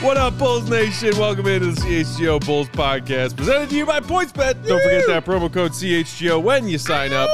What up, Bulls Nation? Welcome into the CHGO Bulls podcast, presented to you by PointsBet. Don't forget that promo code CHGO when you sign up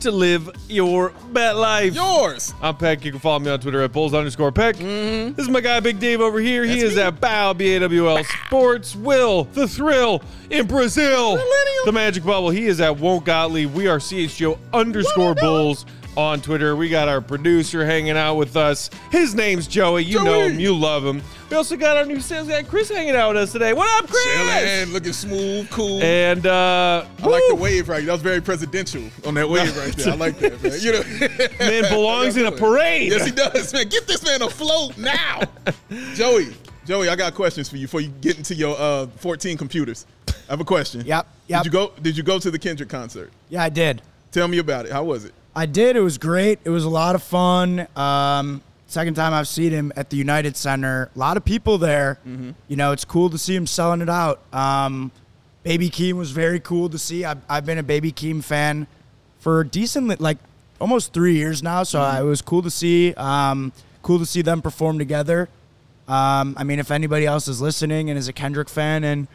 to live your bet life. Yours. I'm Peck. You can follow me on Twitter at Bulls underscore Peck. This is my guy, Big Dave, over here. he is at Bawl, B A W L Sports. Will, the thrill in Brazil. The Magic Bubble. He is at Won't Gottlieb. We are CHGO underscore Bulls on Twitter. We got our producer hanging out with us. His name's Joey. You know him. You love him. We also got our new sales guy, Chris, hanging out with us today. What up, Chris? Chillin', looking smooth, cool. And uh, I like the wave right. That was very presidential on that wave right there. I like that, man. You know, man belongs in a parade. Yes, he does, man. Get this man afloat now, Joey. Joey, I got questions for you before you get into your uh, 14 computers. I have a question. Yep, yep. Did you go? Did you go to the Kendrick concert? Yeah, I did. Tell me about it. How was it? I did. It was great. It was a lot of fun. Um, second time I've seen him at the United Center. A lot of people there. You know, it's cool to see him selling it out. Um, Baby Keem was very cool to see. I've, I've been a Baby Keem fan for decently, like almost three years now. So I, it was cool to see. Um, cool to see them perform together. Um, I mean, if anybody else is listening and is a Kendrick fan and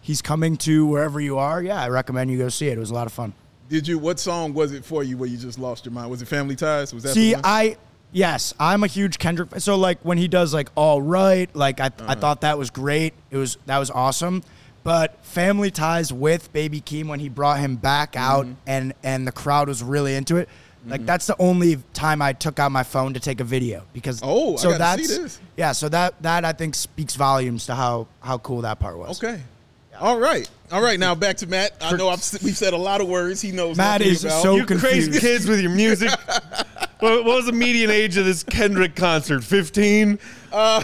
he's coming to wherever you are, yeah, I recommend you go see it. It was a lot of fun. Did you? What song was it for you where you just lost your mind? Was it Family Ties? Was that? See? I yes, I'm a huge Kendrick. fan. So like when he does like all right, like I Uh-huh. I thought that was great. It was that was awesome. But Family Ties with Baby Keem when he brought him back out Mm-hmm. and and the crowd was really into it. Like that's the only time I took out my phone to take a video because Oh, so that's this. yeah so that that I think speaks volumes to how how cool that part was. Okay. All right. All right. Now back to Matt. I know I've, we've said a lot of words. He knows. Matt nothing is about. so you crazy confused. kids with your music. what, what was the median age of this Kendrick concert? 15? Uh,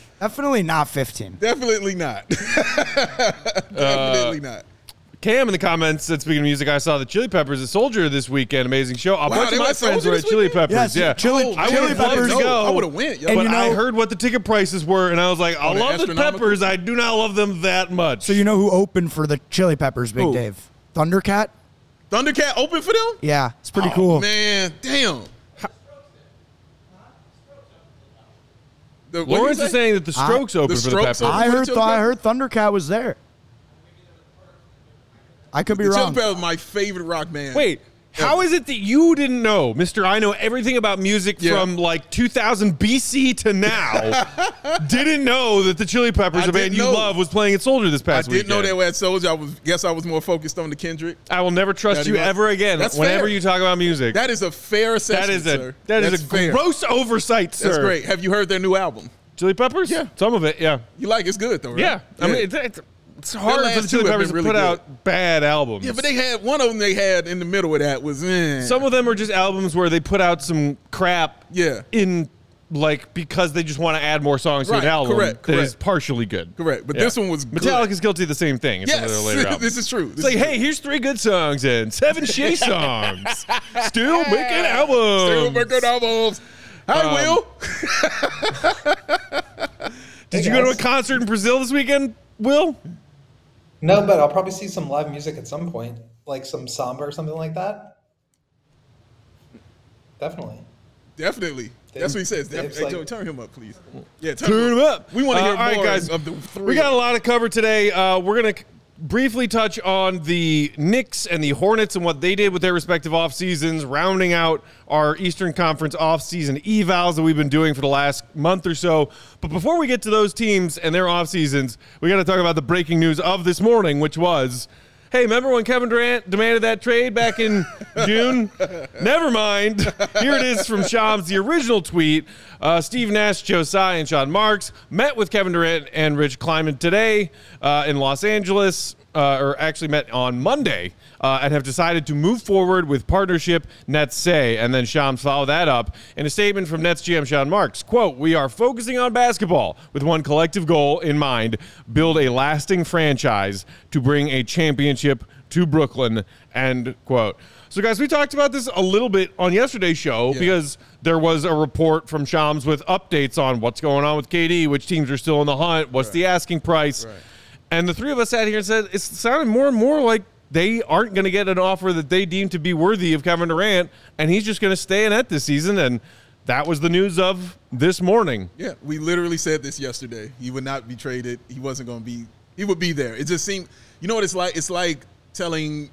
Definitely not 15. Definitely not. Uh, Definitely not. Cam in the comments said, speaking of music, I saw the Chili Peppers at Soldier this weekend. Amazing show. A Wow, bunch of my friends Soldier were at Chili weekend? Peppers. Yes, yeah. Chili- Oh, I Chili would have loved Peppers- go. I would have went. Yo. but you know- I heard what the ticket prices were, and I was like, I love the? Peppers. I do not love them that much. So you know who opened for the Chili Peppers, Big Who? Dave? Thundercat. Thundercat open for them? Yeah, it's pretty Oh, cool. Man, damn. The, Lawrence is saying that the Strokes open The for the Peppers. I heard. Th- I heard Thundercat was there. I could be the Chili wrong. Peppers, my favorite rock band. Wait, how is it that you didn't know, Mister? I know everything about music Yeah. from like 2000 BC to now. didn't know that the Chili Peppers, I a band didn't you know. love, was playing at Soldier this past year. I past didn't know weekend. they were at Soldier. I was guess I was more focused on the Kendrick. I will never trust That you is- ever again. That's whenever fair. you talk about music, That is a fair assessment, that is a sir. that is That's a fair. gross oversight, sir. That's great. Have you heard their new album? Chili Peppers? Yeah. some of it. Yeah, You like it's good though, right? yeah. I mean, it's, it's, it's hard for the two Chili Peppers to put really out bad albums. Yeah, but they had one of them. They had in the middle of that was eh. some of them are just albums where they put out some crap. Yeah. in like because they just want to add more songs to an album correct, that is correct. partially good. Correct, but Yeah. this one was good. Metallica's guilty of the same thing. in Yes, their later albums. this is true. This It's like, is hey, here's three good songs and seven shitty songs. Still making albums. Still making albums. Hi, Um, Will. Did you go to a concert in Brazil this weekend, Will? No, but I'll probably see some live music at some point, like some samba or something like that. Definitely. Definitely. That's what he says. Dave's hey, like- Joe, turn him up, please. Yeah, turn, him up. We want to Uh, hear all more right, guys. of the three. We got a lot of cover today. Uh, we're going to briefly touch on the Knicks and the Hornets and what they did with their respective off seasons, rounding out our Eastern Conference off season evals that we've been doing for the last month or so. But before we get to those teams and their off seasons, we got to talk about the breaking news of this morning, which was. Hey, remember when Kevin Durant demanded that trade back in June? Never mind. Here it is from Shams, the original tweet. Uh, Steve Nash, Joe Tsai, and Sean Marks met with Kevin Durant and Rich Kleiman today uh, in Los Angeles, uh, or actually met on Monday, uh, and have decided to move forward with partnership Nets say. And then Shams followed that up in a statement from Nets GM Sean Marks. Quote, we are focusing on basketball with one collective goal in mind, build a lasting franchise to bring a championship to Brooklyn, end quote. So, guys, we talked about this a little bit on yesterday's show because there was a report from Shams with updates on what's going on with KD, which teams are still in the hunt, what's the asking price. And the three of us sat here and said it sounded more and more like they aren't going to get an offer that they deem to be worthy of Kevin Durant, and he's just going to stay in it this season. And that was the news of this morning. Yeah, we literally said this yesterday. He would not be traded. He wasn't going to be. He would be there. It just seemed. You know what it's like? It's like telling,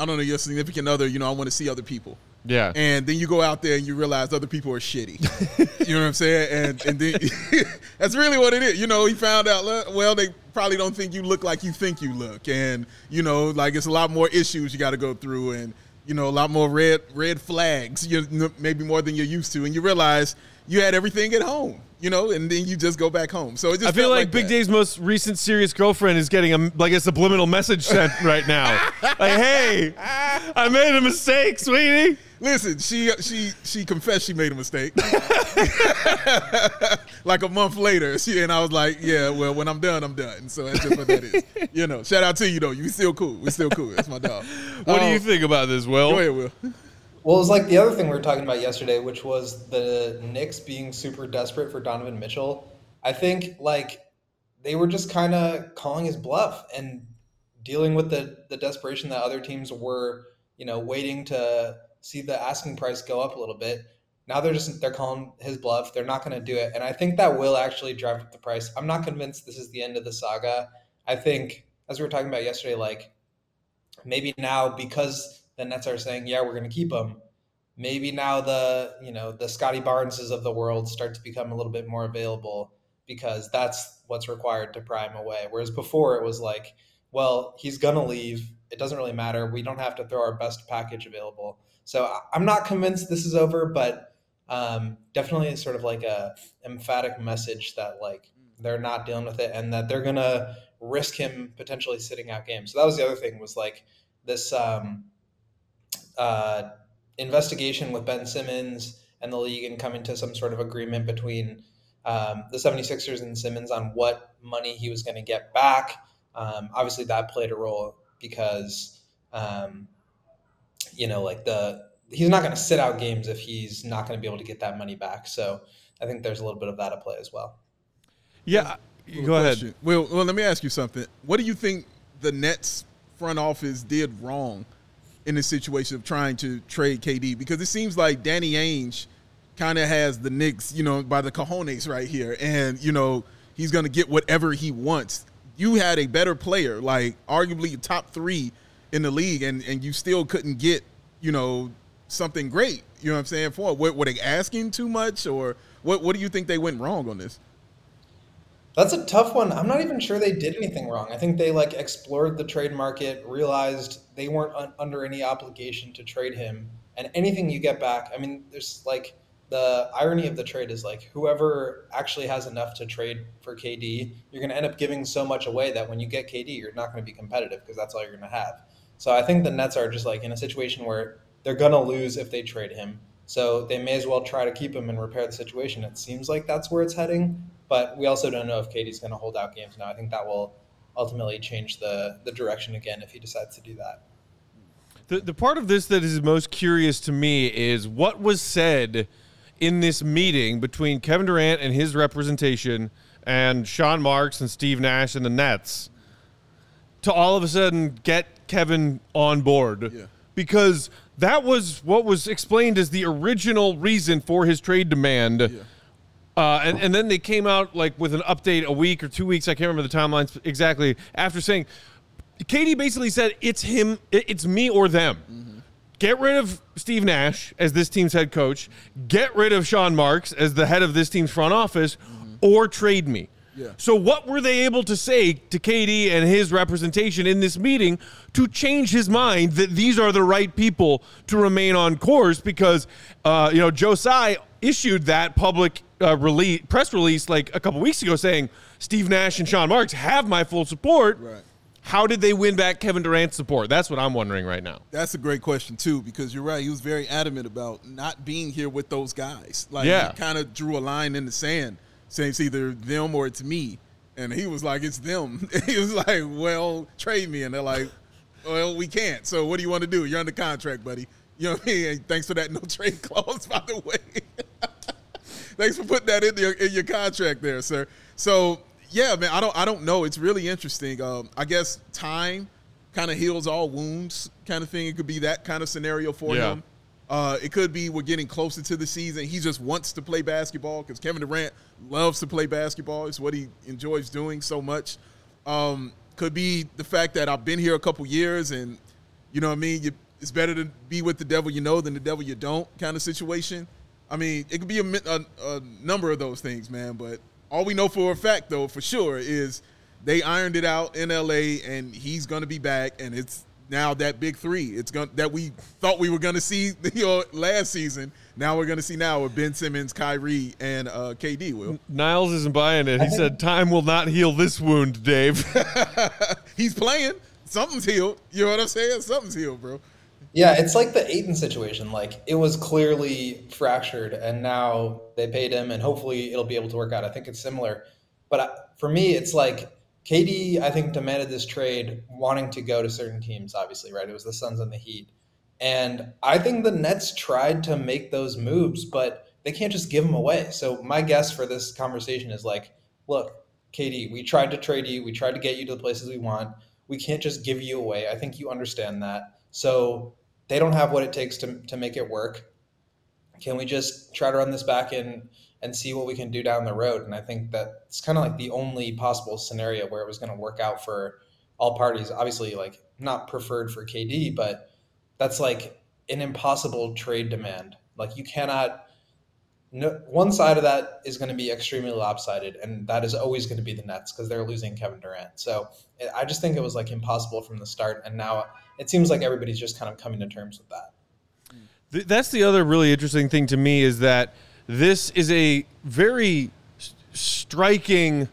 I don't know, your significant other. You know, I want to see other people. Yeah. And then you go out there and you realize other people are shitty. you know what I'm saying? And and then that's really what it is. You know, he found out. Well, they probably don't think you look like you think you look, and you know, like it's a lot more issues you got to go through, and you know, a lot more red red flags. You maybe more than you're used to, and you realize you had everything at home, you know, and then you just go back home. So it just I feel like, like Big that. Dave's most recent serious girlfriend is getting a like a subliminal message sent right now. Like, hey, I made a mistake, sweetie. Listen, she she she confessed she made a mistake. like a month later, she and I was like, "Yeah, well, when I'm done, I'm done." So that's just what that is. You know, shout out to you though. You still cool. We still cool. That's my dog. What do you Um, think about this, Will? Go ahead, Will. Well, it's like the other thing we were talking about yesterday, which was the Knicks being super desperate for Donovan Mitchell. I think like they were just kind of calling his bluff and dealing with the the desperation that other teams were, you know, waiting to see the asking price go up a little bit. Now they're just they're calling his bluff. They're not going to do it, and I think that will actually drive up the price. I'm not convinced this is the end of the saga. I think, as we were talking about yesterday, like maybe now because the Nets are saying, yeah, we're going to keep him. Maybe now the you know the Scotty Barneses of the world start to become a little bit more available because that's what's required to pry him away. Whereas before it was like, well, he's gonna leave. It doesn't really matter. We don't have to throw our best package available. So I'm not convinced this is over, but um, definitely it's sort of like a emphatic message that like they're not dealing with it and that they're gonna risk him potentially sitting out games. So that was the other thing was like this um, uh, investigation with Ben Simmons and the league and coming to some sort of agreement between um, the 76ers and Simmons on what money he was going to get back. Um, obviously, that played a role because, um, you know, like the he's not going to sit out games if he's not going to be able to get that money back. So I think there's a little bit of that at play as well. Yeah, go ahead. Well, well, let me ask you something. What do you think the Nets front office did wrong in the situation of trying to trade KD? Because it seems like Danny Ainge kind of has the Knicks, you know, by the cojones right here, and you know he's going to get whatever he wants. You had a better player, like arguably top three in the league, and and you still couldn't get, you know, something great. You know what I'm saying? For were, were they asking too much, or what? What do you think they went wrong on this? That's a tough one. I'm not even sure they did anything wrong. I think they like explored the trade market, realized they weren't un- under any obligation to trade him, and anything you get back. I mean, there's like the irony of the trade is like whoever actually has enough to trade for KD, you're going to end up giving so much away that when you get KD, you're not going to be competitive because that's all you're going to have. So I think the Nets are just like in a situation where they're going to lose if they trade him. So they may as well try to keep him and repair the situation. It seems like that's where it's heading, but we also don't know if KD's going to hold out games now. I think that will ultimately change the the direction again if he decides to do that. The, the part of this that is most curious to me is what was said in this meeting between Kevin Durant and his representation and Sean Marks and Steve Nash and the Nets to all of a sudden get Kevin on board. Yeah. Because that was what was explained as the original reason for his trade demand. Uh, and, and then they came out like with an update a week or two weeks. I can't remember the timelines exactly. After saying, KD basically said, "It's him. It's me or them." Get rid of Steve Nash as this team's head coach. Get rid of Sean Marks as the head of this team's front office, or trade me. Yeah. So what were they able to say to KD and his representation in this meeting to change his mind that these are the right people to remain on course? Because uh, you know Joe Tsai issued that public uh, release press release like a couple weeks ago saying Steve Nash and Sean Marks have my full support. Right. How did they win back Kevin Durant's support? That's what I'm wondering right now. That's a great question too, because you're right. He was very adamant about not being here with those guys. Like Yeah. he kind of drew a line in the sand, saying it's either them or it's me. And he was like, "It's them." he was like, "Well, trade me," and they're like, "Well, we can't. So what do you want to do? You're under contract, buddy. You know what I mean? And thanks for that no trade clause, by the way. thanks for putting that in your in your contract there, sir. So yeah, man, I don't I don't know. It's really interesting. Um, I guess time kind of heals all wounds, kind of thing. It could be that kind of scenario for Yeah. him. Uh, it could be we're getting closer to the season. He just wants to play basketball because Kevin Durant loves to play basketball. It's what he enjoys doing so much. Um, could be the fact that I've been here a couple years and, you know what I mean? You, it's better to be with the devil you know than the devil you don't kind of situation. I mean, it could be a, a, a number of those things, man. But all we know for a fact, though, for sure, is they ironed it out in LA and he's going to be back. And it's now that big three. It's going that we thought we were going to see you know, last season. Now we're going to see now with Ben Simmons, Kyrie, and uh, KD. Will Niles isn't buying it. He said, "Time will not heal this wound, Dave." he's playing. Something's healed. You know what I'm saying? Something's healed, bro. Yeah, it's like the Ayton situation. Like it was clearly fractured, and now they paid him, and hopefully it'll be able to work out. I think it's similar, but uh, for me, it's like KD. I think demanded this trade, wanting to go to certain teams. Obviously, right? It was the Suns and the Heat, and I think the Nets tried to make those moves, but they can't just give them away. So my guess for this conversation is like, look, KD, we tried to trade you, we tried to get you to the places we want. We can't just give you away. I think you understand that. So they don't have what it takes to, to make it work. Can we just try to run this back in and see what we can do down the road? And I think that it's kind of like the only possible scenario where it was going to work out for all parties. Obviously, like not preferred for KD, but that's like an impossible trade demand. Like you cannot. No, one side of that is going to be extremely lopsided, and that is always going to be the Nets because they're losing Kevin Durant. So I just think it was like impossible from the start, and now it seems like everybody's just kind of coming to terms with that. That's the other really interesting thing to me is that this is a very striking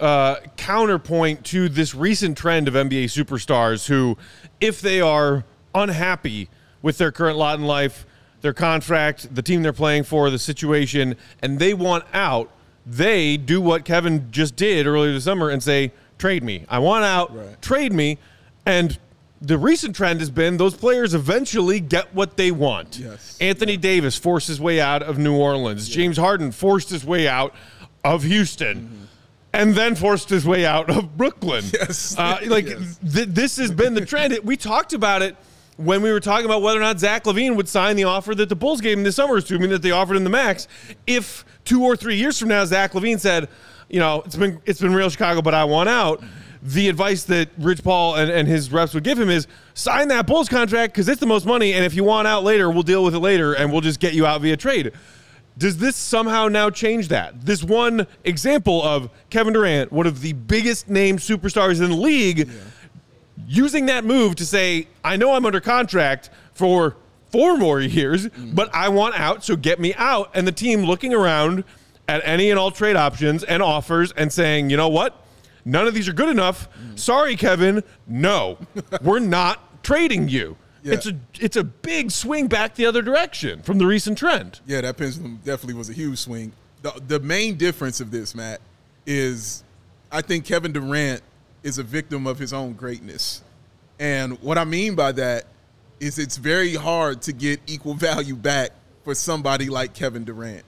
uh, counterpoint to this recent trend of NBA superstars who, if they are unhappy with their current lot in life, their contract, the team they're playing for, the situation, and they want out, they do what Kevin just did earlier this summer and say, trade me. I want out, right. trade me. And the recent trend has been those players eventually get what they want. Yes. Anthony. Davis forced his way out of New Orleans. Yeah. James Harden forced his way out of Houston. Mm-hmm. And then forced his way out of Brooklyn. Yes. Uh, like yes. Th- this has been the trend. We talked about it when we were talking about whether or not Zach LaVine would sign the offer that the Bulls gave him this summer, assuming that they offered him the max. If two or three years from now, Zach LaVine said, you know, it's been it's been real Chicago, but I want out. Mm-hmm the advice that Rich Paul and, and his reps would give him is sign that Bulls contract because it's the most money, and if you want out later, we'll deal with it later, and we'll just get you out via trade. Does this somehow now change that? This one example of Kevin Durant, one of the biggest named superstars in the league, yeah. using that move to say, I know I'm under contract for four more years, mm-hmm. but I want out, so get me out. And the team looking around at any and all trade options and offers and saying, you know what? None of these are good enough. Mm. Sorry, Kevin. No, we're not trading you. Yeah. It's a it's a big swing back the other direction from the recent trend. Yeah, that pendulum definitely was a huge swing. The, the main difference of this, Matt, is I think Kevin Durant is a victim of his own greatness. And what I mean by that is it's very hard to get equal value back for somebody like Kevin Durant.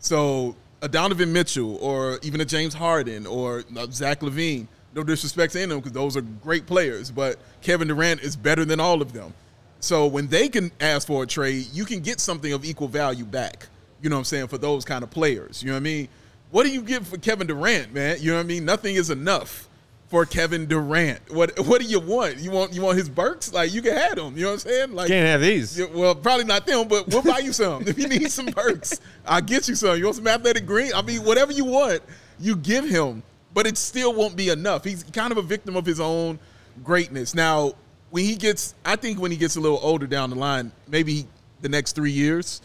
So a Donovan Mitchell or even a James Harden or uh, Zach LaVine. No disrespect to any of them because those are great players, but Kevin Durant is better than all of them. So when they can ask for a trade, you can get something of equal value back. You know what I'm saying for those kind of players. You know what I mean? What do you get for Kevin Durant, man? You know what I mean? Nothing is enough for Kevin Durant. What what do you want? You want you want his Burks? Like you can have them. You know what I'm saying? Like can't have these. Well, probably not them, but we'll buy you some if you need some Burks. I'll get you some. You want some athletic green? I mean, whatever you want, you give him. But it still won't be enough. He's kind of a victim of his own greatness. Now, when he gets, I think when he gets a little older down the line, maybe the next three years,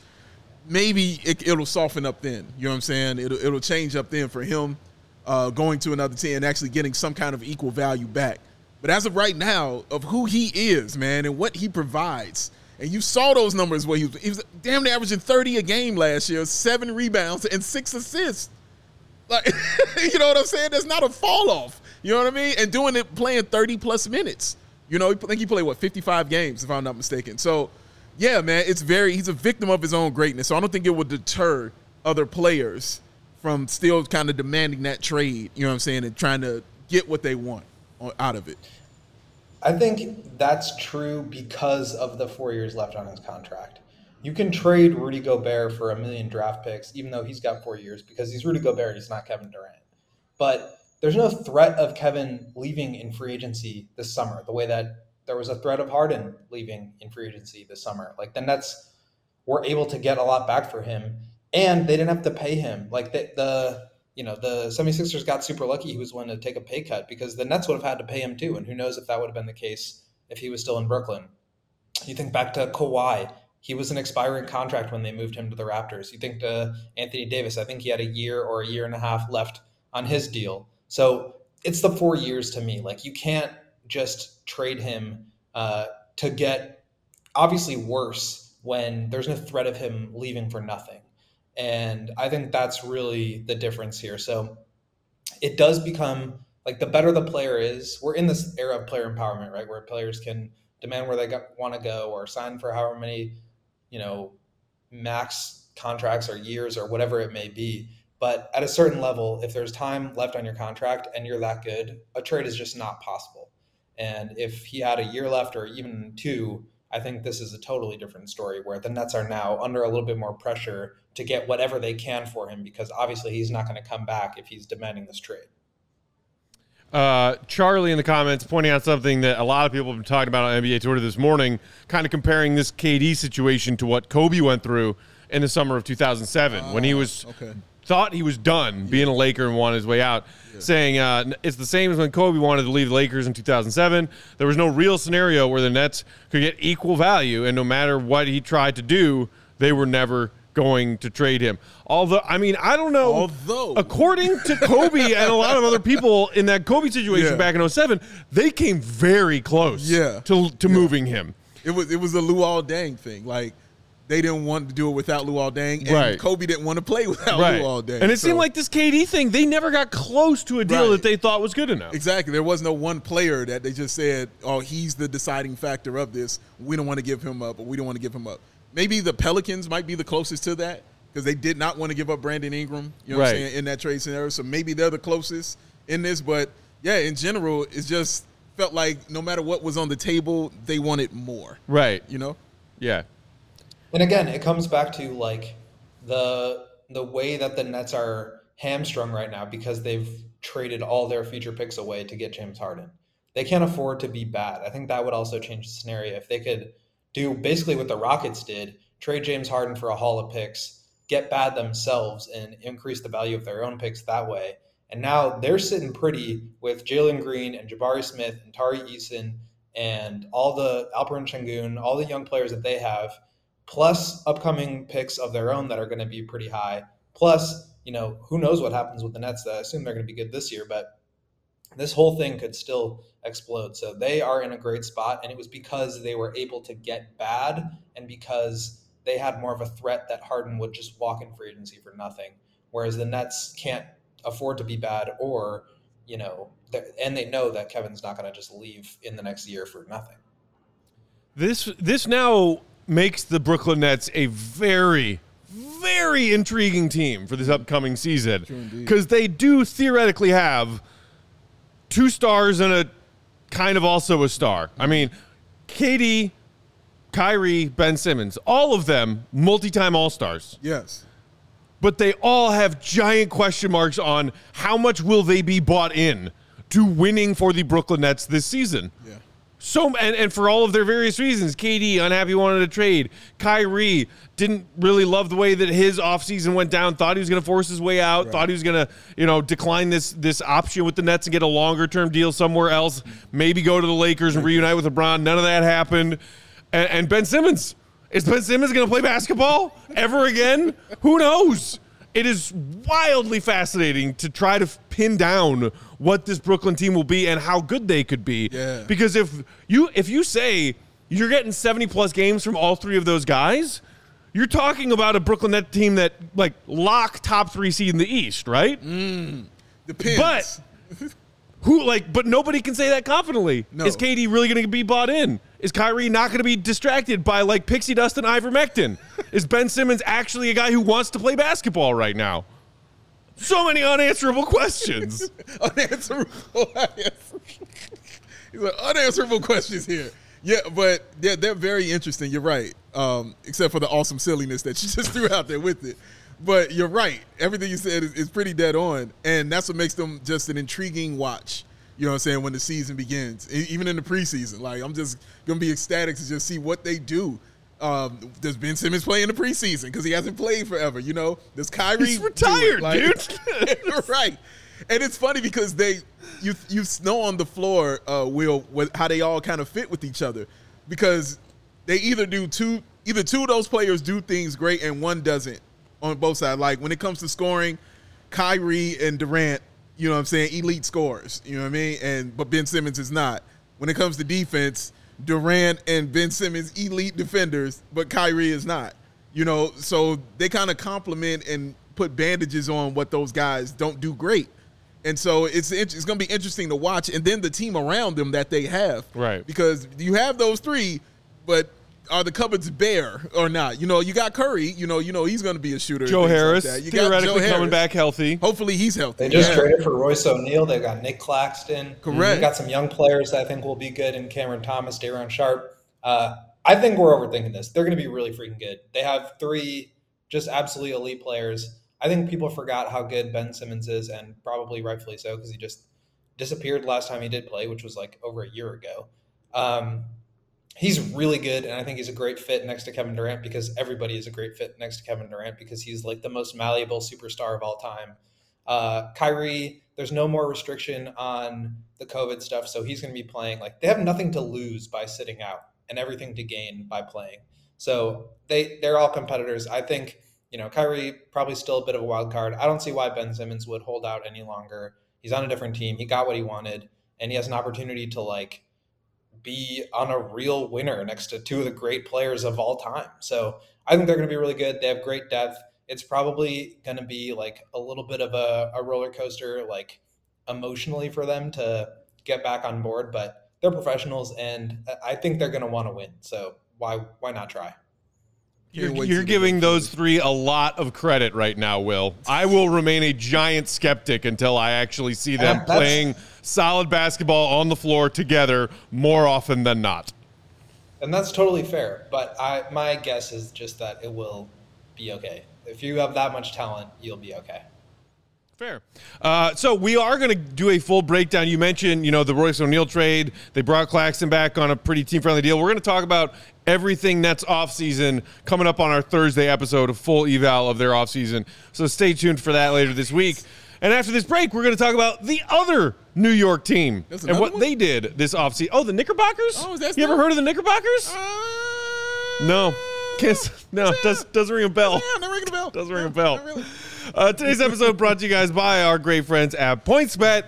maybe it, it'll soften up then. You know what I'm saying? It'll it'll change up then for him uh, going to another team and actually getting some kind of equal value back. But as of right now, of who he is, man, and what he provides, and you saw those numbers where he was, he was damn near averaging 30 a game last year, seven rebounds and six assists. Like, you know what I'm saying? There's not a fall off. You know what I mean? And doing it, playing 30 plus minutes. You know, I think he played what 55 games, if I'm not mistaken. So, yeah, man, it's very. He's a victim of his own greatness. So I don't think it would deter other players from still kind of demanding that trade, you know what I'm saying, and trying to get what they want out of it. I think that's true because of the four years left on his contract. you can trade Rudy Gobert for a million draft picks, even though he's got four years, because he's Rudy Gobert, he's not Kevin Durant. But there's no threat of Kevin leaving in free agency this summer, the way that there was a threat of Harden leaving in free agency this summer. Like the Nets were able to get a lot back for him, and they didn't have to pay him. Like the, the you know, the 76ers got super lucky he was willing to take a pay cut because the Nets would have had to pay him too. And who knows if that would have been the case if he was still in Brooklyn. You think back to Kawhi. He was an expiring contract when they moved him to the Raptors. You think to Anthony Davis, I think he had a year or a year and a half left on his deal. So it's the four years to me. Like you can't just trade him uh, to get obviously worse when there's no threat of him leaving for nothing. And I think that's really the difference here. So it does become like the better the player is, we're in this era of player empowerment, right? Where players can demand where they want to go or sign for however many, you know, max contracts or years or whatever it may be. But at a certain level, if there's time left on your contract and you're that good, a trade is just not possible. And if he had a year left or even two, I think this is a totally different story where the Nets are now under a little bit more pressure to get whatever they can for him because obviously he's not going to come back if he's demanding this trade. Uh, Charlie in the comments pointing out something that a lot of people have been talking about on NBA Twitter this morning, kind of comparing this KD situation to what Kobe went through in the summer of 2007 uh, when he was okay. Thought he was done being a Laker and wanted his way out, yeah. saying uh, it's the same as when Kobe wanted to leave the Lakers in 2007. There was no real scenario where the Nets could get equal value, and no matter what he tried to do, they were never going to trade him. Although, I mean, I don't know. Although, according to Kobe and a lot of other people in that Kobe situation Yeah. back in 07, they came very close Yeah. to, to moving him. it was it was a Luol Deng thing. Like they didn't want to do it without Luol Deng, and Right. Kobe didn't want to play without Right. Luol Deng. And it So- seemed like this KD thing, they never got close to a deal Right. that they thought was good enough. Exactly. There was no one player that they just said, "Oh, he's the deciding factor of this. We don't want to give him up, or we don't want to give him up." Maybe the Pelicans might be the closest to that because they did not want to give up Brandon Ingram. You know what I'm saying in that trade scenario. So maybe they're the closest in this. But yeah, in general, it just felt like no matter what was on the table, they wanted more. Right. You know. Yeah. And again, it comes back to like the the way that the Nets are hamstrung right now because they've traded all their future picks away to get James Harden. They can't afford to be bad. I think that would also change the scenario if they could do basically what the Rockets did, trade James Harden for a haul of picks, get bad themselves and increase the value of their own picks that way. And now they're sitting pretty with Jalen Green and Jabari Smith and Tari Eason and all the Alperen Sengun, all the young players that they have plus upcoming picks of their own that are going to be pretty high. Plus, you know, who knows what happens with the Nets? I assume they're going to be good this year, but this whole thing could still explode. So they are in a great spot, and it was because they were able to get bad and because they had more of a threat that Harden would just walk in free agency for nothing. Whereas the Nets can't afford to be bad, or you know, and they know that Kevin's not going to just leave in the next year for nothing. This this now makes the Brooklyn Nets a very, very intriguing team for this upcoming season because they do theoretically have two stars and a kind of also a star. I mm-hmm. mean, KD, Kyrie, Ben Simmons, all of them multi-time All Stars, Yes. but they all have giant question marks on how much will they be bought in to winning for the Brooklyn Nets this season. Yeah. So and, and for all of their various reasons, KD unhappy wanted to trade. Kyrie didn't really love the way that his offseason went down. Thought he was going to force his way out. Thought he was going to you know decline this this option with the Nets and get a longer term deal somewhere else. Maybe go to the Lakers and reunite with LeBron. None of that happened. And, and Ben Simmons is Ben Simmons going to play basketball ever again? Who knows? It is wildly fascinating to try to pin down what this Brooklyn team will be and how good they could be. Yeah. Because if you if you say you're getting 70 plus games from all three of those guys, you're talking about a Brooklyn Net team that like lock top three seed in the East, right? Mm. Depends. But who like? But nobody can say that confidently. No. Is KD really going to be bought in? Is Kyrie not going to be distracted by like pixie dust and ivermectin? Is Ben Simmons actually a guy who wants to play basketball right now? So many unanswerable questions. unanswerable. He's like unanswerable questions here. Yeah, but they're, they're very interesting. You're right. Um, except for the awesome silliness that you just threw out there with it. But you're right. Everything you said is, is pretty dead on. And that's what makes them just an intriguing watch. You know what I'm saying? When the season begins, even in the preseason, like I'm just gonna be ecstatic to just see what they do. Um, does Ben Simmons play in the preseason because he hasn't played forever? You know, does Kyrie? He's retired, Like- dude. right. And it's funny because they you you know on the floor, uh, Will, how they all kind of fit with each other because they either do two either two of those players do things great and one doesn't on both sides. Like when it comes to scoring, Kyrie and Durant, you know what I'm saying, elite scorers. You know what I mean? And but Ben Simmons is not. When it comes to defense, Durant and Ben Simmons elite defenders, but Kyrie is not. You know, so they kind of complement and put bandages on what those guys don't do great. And so it's it's going to be interesting to watch, and then the team around them that they have, Right. Because you have those three, but are the cupboards bare or not? You know, you got Curry. You know, you know he's going to be a shooter. Joe things like Harris that. You got theoretically Joe coming Harris. back healthy. Hopefully, he's healthy. They just Yeah. traded for Royce O'Neale. They've got Nick Claxton. Correct. They've got some young players that I think will be good in Cameron Thomas, Day'Ron Sharpe. Uh, I think we're overthinking this. They're going to be really freaking good. They have three just absolutely elite players. I think people forgot how good Ben Simmons is, and probably rightfully so, because he just disappeared last time he did play, which was like over a year ago. Um, he's really good, and I think he's a great fit next to Kevin Durant because everybody is a great fit next to Kevin Durant because he's like the most malleable superstar of all time. Uh, Kyrie, there's no more restriction on the COVID stuff, so he's going to be playing. Like they have nothing to lose by sitting out and everything to gain by playing. So they they're all competitors. I think you know Kyrie probably still a bit of a wild card. I don't see why Ben Simmons would hold out any longer. He's on a different team. He got what he wanted, and he has an opportunity to like be on a real winner next to two of the great players of all time. So I think they're going to be really good. They have great depth. It's probably going to be like a little bit of a, a roller coaster, like emotionally for them to get back on board, but they're professionals, and uh, I think they're going to want to win. So why why not try? You're, you're giving those three a lot of credit right now, Will. I will remain a giant skeptic until I actually see them that's- playing solid basketball on the floor together more often than not. And that's totally fair. But I my guess is just that it will be okay. If you have that much talent, you'll be okay. Fair. Uh, so we are going to do a full breakdown. You mentioned, you know, the Royce O'Neale trade. They brought Claxton back on a pretty team-friendly deal. We're going to talk about everything Nets offseason coming up on our Thursday episode of full eval of their offseason. So stay tuned for that later this week. And after this break, we're going to talk about the other New York team and what one? they did this offseason. Oh, the Knickerbockers? Oh, you ever heard of the Knickerbockers? Uh, no. Kiss. No, does, doesn't ring a bell. Yeah, not ringing a bell. Doesn't ring a bell. really. Uh, today's episode brought to you guys by our great friends at PointsBet.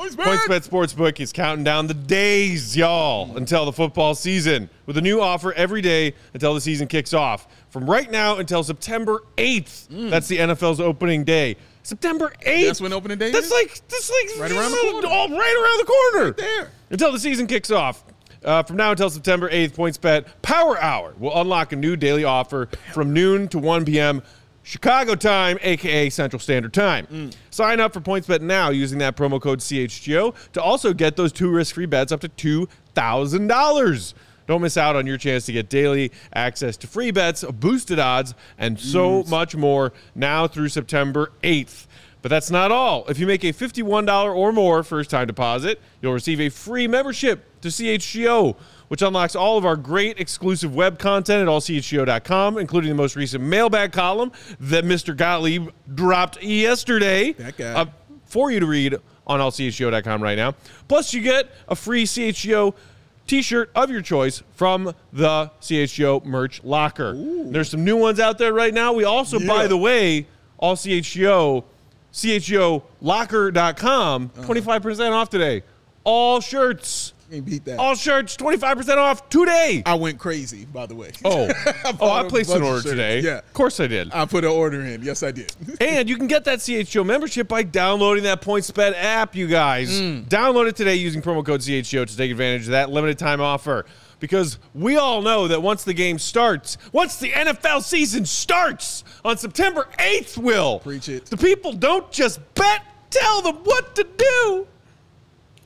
PointsBet. Sportsbook is counting down the days, y'all, until the football season with a new offer every day until the season kicks off. From right now until September 8th. That's the NFL's opening day. September 8th. That's when opening day That's is? like that's like Right around the corner. All right around the corner. there. Until the season kicks off. Uh, from now until September 8th, PointsBet Power Hour will unlock a new daily offer from noon to 1 p.m. Chicago time, aka Central Standard Time. Mm. Sign up for PointsBet now using that promo code CHGO to also get those two risk-free bets up to $2,000. Don't miss out on your chance to get daily access to free bets, boosted odds, and so much more now through September 8th. But that's not all. If you make a $51 or more first time deposit, you'll receive a free membership to CHGO, which unlocks all of our great exclusive web content at allchgo.com, including the most recent mailbag column that Mr. Gottlieb dropped yesterday That guy. uh, for you to read on allchgo.com right now. Plus, you get a free CHGO t-shirt of your choice from the CHGO merch locker. There's some new ones out there right now. We also, by the way, all CHGO, CHGOlocker.com, Uh-huh. 25% off today. All shirts, Can't beat that. all shirts, 25% off today. I went crazy, by the way. Oh, oh, bought I placed an order today. Yeah. Of course I did. I put an order in. Yes, I did. And you can get that CHGO membership by downloading that PointsBet app, you guys. Mm. Download it today using promo code CHGO to take advantage of that limited time offer. Because we all know that once the game starts, once the NFL season starts on September 8th, Will, Preach it. the people don't just bet, tell them what to do.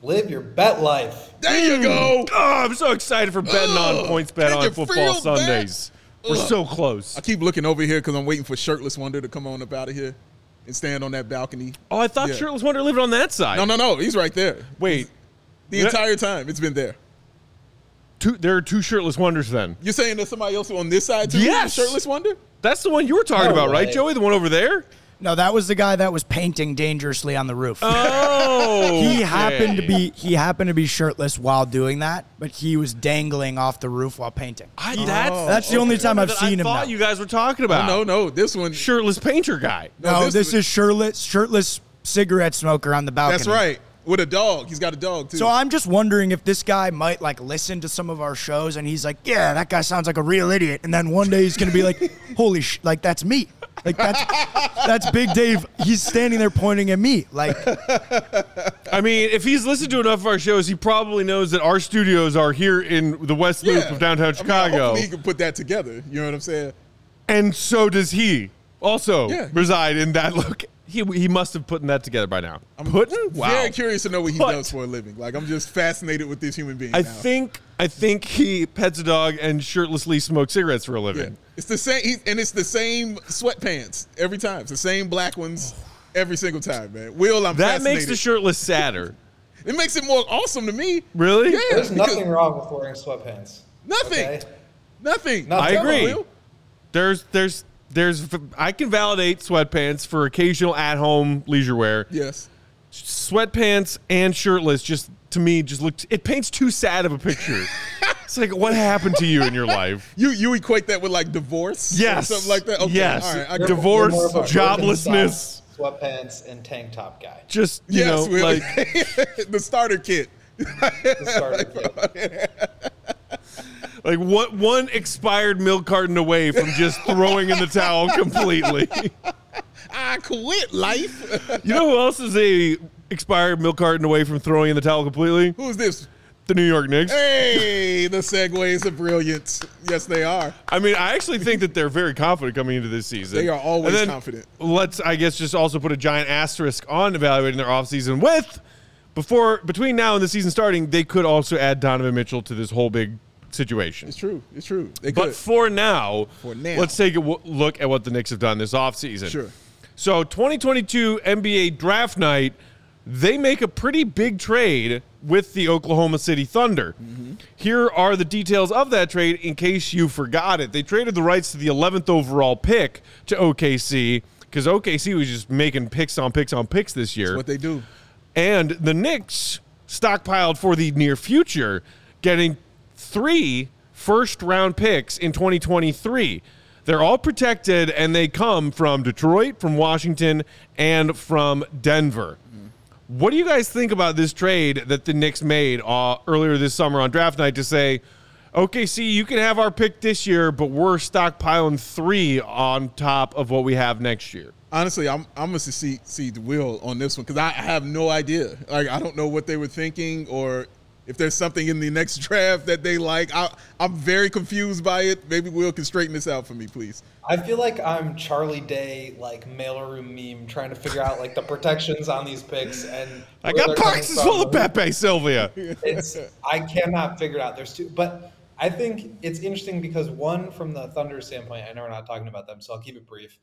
Live your bet life. There you go. Oh, I'm so excited for betting on Ugh, points bet can on football feel that? Sundays. We're Ugh. so close. I keep looking over here because I'm waiting for Shirtless Wonder to come on up out of here and stand on that balcony. Oh, I thought Yeah. Shirtless Wonder lived on that side. No, no, no. He's right there. Wait, The Yeah. entire time it's been there. two, there are two Shirtless Wonders then. You're saying there's somebody else on this side too? Yes. Shirtless Wonder? That's the one you were talking No about, right, way. Joey? The one over there? No, that was the guy that was painting dangerously on the roof. Oh, he happened to be he happened to be shirtless while doing that, but he was dangling off the roof while painting. I, that's oh. That's the only time I've that seen I him thought now. you guys were talking oh, about. Oh, no, no. This one. shirtless painter guy. No, No, this this, is shirtless shirtless cigarette smoker on the balcony. That's right. With a dog. He's got a dog too. So I'm just wondering if this guy might like listen to some of our shows and he's like, yeah, that guy sounds like a real idiot, and then one day he's gonna be like, holy sh, like that's me, like that's that's Big Dave. He's standing there pointing at me, like I mean, if he's listened to enough of our shows, he probably knows that our studios are here in the West Loop of downtown I mean, Chicago, hopefully he can put that together. You know what I'm saying? and so does he. Also Yeah. reside in that look. He he must have put that together by now. Putting? Wow. I'm very curious to know what he Put. does for a living. Like I'm just fascinated with this human being. I now. think I think he pets a dog and shirtlessly smokes cigarettes for a Yeah. living. It's the same, he, and it's the same sweatpants every time. It's the same black ones oh. every single time, man. Will, I'm That fascinated. makes the shirtless sadder. It makes it more awesome to me. Really? Yeah, There's nothing wrong with wearing sweatpants. Nothing. Okay? Nothing. Not I agree. Will. There's there's there's I can validate sweatpants for occasional at home leisure wear. Yes. Sweatpants and shirtless just to me just look it paints too sad of a picture. it's like what happened to you in your life? You you equate that with like divorce? or Yes. something like that. Okay. Yes. All right. I Divorce, more of a joblessness. Sweatpants, and tank top guy. Just you Yes. know Will. like the starter kit. The starter kit. like what one expired milk carton away from just throwing in the towel completely. I quit life. You know who else is a expired milk carton away from throwing in the towel completely? Who's this? The New York Knicks. Hey, the segues are brilliant. Yes, they are. I mean, I actually think that they're very confident coming into this season. They are always confident. Let's, I guess, just also put a giant asterisk on evaluating their offseason with before between now and the season starting, they could also add Donovan Mitchell to this whole big situation. It's true. It's true. They But could. for now, For now. let's take a w- look at what the Knicks have done this offseason. Sure. So, 2022 NBA draft night, they make a pretty big trade with the Oklahoma City Thunder. Mm-hmm. Here are the details of that trade in case you forgot it. They traded the rights to the 11th overall pick to OKC because OKC was just making picks on picks on picks this year. what they do. And the Knicks stockpiled for the near future, getting three first round picks in 2023. They're all protected and they come from Detroit, from Washington, and from Denver. What do you guys think about this trade that the Knicks made uh, earlier this summer on draft night to say, okay, see, you can have our pick this year, but we're stockpiling three on top of what we have next year? Honestly, I'm I'm gonna see see the will on this one because I have no idea. Like I don't know what they were thinking or if there's something in the next draft that they like. I I'm very confused by it. Maybe Will can straighten this out for me, please. I feel like I'm Charlie Day, like mailroom meme, trying to figure out like the protections on these picks and. I got boxes full of Pepe Sylvia. It's I cannot figure it out. There's two, but I think it's interesting because one, from the Thunder standpoint, I know we're not talking about them, so I'll keep it brief.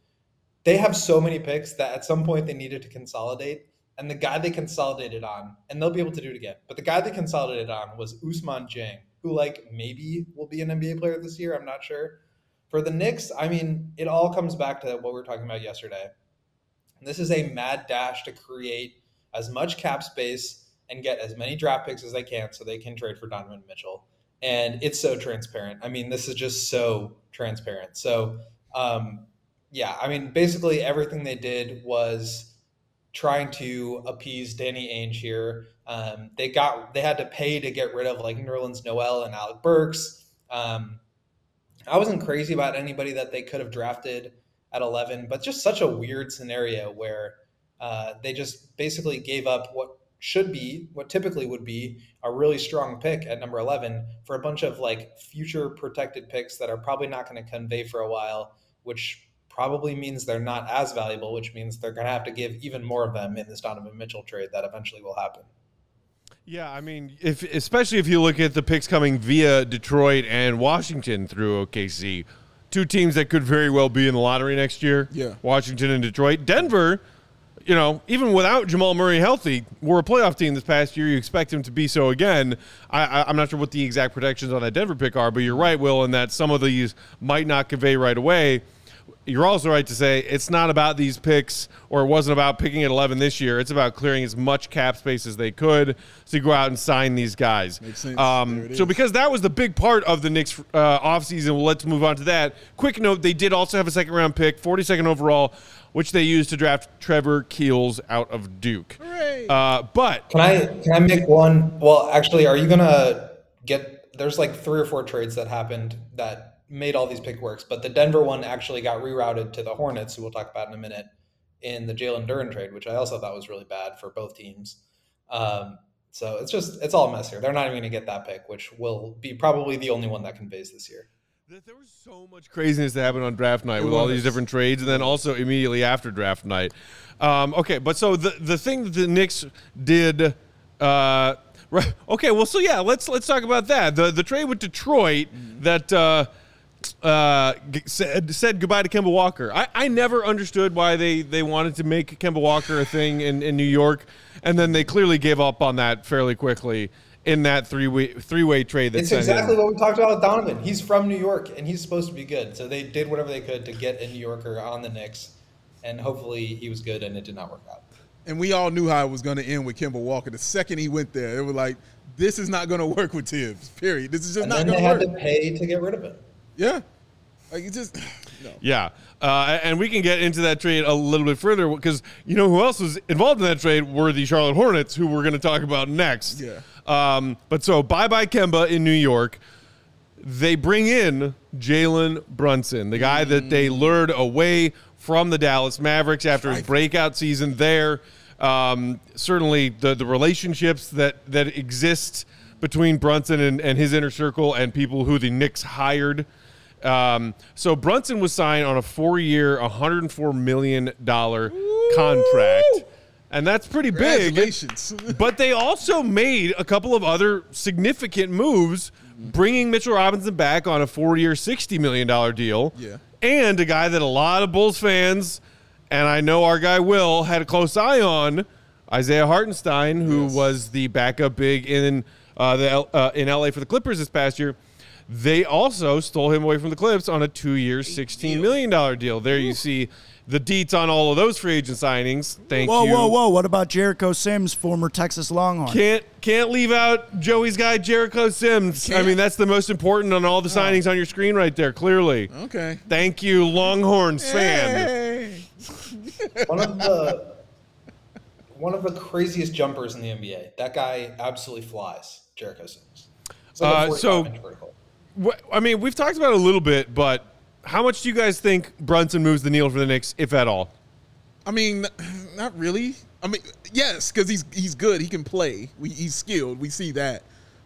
They have so many picks that at some point they needed to consolidate, and the guy they consolidated on, and they'll be able to do it again. But the guy they consolidated on was Ousmane Dieng, who like maybe will be an NBA player this year. I'm not sure. For the Knicks, I mean, it all comes back to what we were talking about yesterday. This is a mad dash to create as much cap space and get as many draft picks as they can so they can trade for Donovan Mitchell. And it's so transparent. I mean, this is just so transparent. So, um, yeah, I mean, basically everything they did was trying to appease Danny Ainge here. Um, they got they had to pay to get rid of like Nerlens Noel and Alec Burks. Um, I wasn't crazy about anybody that they could have drafted at 11, but just such a weird scenario where uh, they just basically gave up what should be, what typically would be a really strong pick at number 11 for a bunch of like future protected picks that are probably not going to convey for a while, which probably means they're not as valuable, which means they're going to have to give even more of them in this Donovan Mitchell trade that eventually will happen. Yeah, I mean, if especially if you look at the picks coming via Detroit and Washington through OKC, two teams that could very well be in the lottery next year. Yeah. Washington and Detroit. Denver, you know, even without Jamal Murray healthy, were a playoff team this past year. You expect him to be so again. I, I, I'm not sure what the exact protections on that Denver pick are, but you're right, Will, in that some of these might not convey right away. You're also right to say it's not about these picks, or it wasn't about picking at 11 this year. It's about clearing as much cap space as they could to go out and sign these guys. Makes sense. Um, so is. because that was the big part of the Knicks uh, offseason, well, let's move on to that. Quick note, they did also have a second round pick, 42nd overall, which they used to draft Trevor Keels out of Duke. Hooray. Uh, but Can I can I make one? Well, actually, are you gonna get? There's like three or four trades that happened that made all these pick works, but the Denver one actually got rerouted to the Hornets, who we'll talk about in a minute, in the Jalen Duren trade, which I also thought was really bad for both teams. Um, so it's just it's all a mess here. They're not even gonna get that pick, which will be probably the only one that conveys this year. Th- There was so much craziness that happened on draft night It with all these different trades, and then also immediately after draft night. Um, okay, but so the the thing that the Knicks did. Uh, right, okay, well, so yeah, let's let's talk about that. The the trade with Detroit that. Uh, uh, said said goodbye to Kemba Walker. I, I never understood why they, they wanted to make Kemba Walker a thing in, in New York, and then they clearly gave up on that fairly quickly in that three way three way trade. That It's exactly him. what we talked about with Donovan. He's from New York and he's supposed to be good. So they did whatever they could to get a New Yorker on the Knicks, and hopefully he was good and it did not work out. and we all knew how it was going to end with Kemba Walker. The second he went there, it was like, this is not going to work with Thibs. Period. This is just And not then going they to had to pay to get rid of him. Yeah, like it just no. Yeah, uh, and we can get into that trade a little bit further because you know who else was involved in that trade were the Charlotte Hornets, who we're going to talk about next. Yeah. Um, but so bye bye Kemba in New York. They bring in Jalen Brunson, the guy that they lured away from the Dallas Mavericks after his breakout season there. Um, certainly, the the relationships that that exist between Brunson and, and his inner circle and people who the Knicks hired. Um, so Brunson was signed on a four-year, 104 million dollar contract, and that's pretty big. But they also made a couple of other significant moves, bringing Mitchell Robinson back on a four-year, $60 million deal. Yeah. And a guy that a lot of Bulls fans, and I know our guy Will, had a close eye on, Isaiah Hartenstein, who Yes. was the backup big in uh, the L- uh, in LA for the Clippers this past year. They also stole him away from the Clips on a two-year, $16 million deal. There you see the deets on all of those free agent signings. Thank Whoa, you. whoa, whoa! Whoa. What about Jericho Sims, former Texas Longhorn? Can't can't leave out Joey's guy Jericho Sims. I Can't. mean, that's the most important on all the signings on your screen right there. Clearly, okay. thank you, Longhorns fan. Hey. One of the one of the craziest jumpers in the NBA. That guy absolutely flies. Jericho Sims. Like Uh, so- vertical. Wh- I mean, we've talked about it a little bit, but how much do you guys think Brunson moves the needle for the Knicks, if at all? I mean, not really. I mean, yes, because he's he's good. He can play. We, he's skilled. We see that.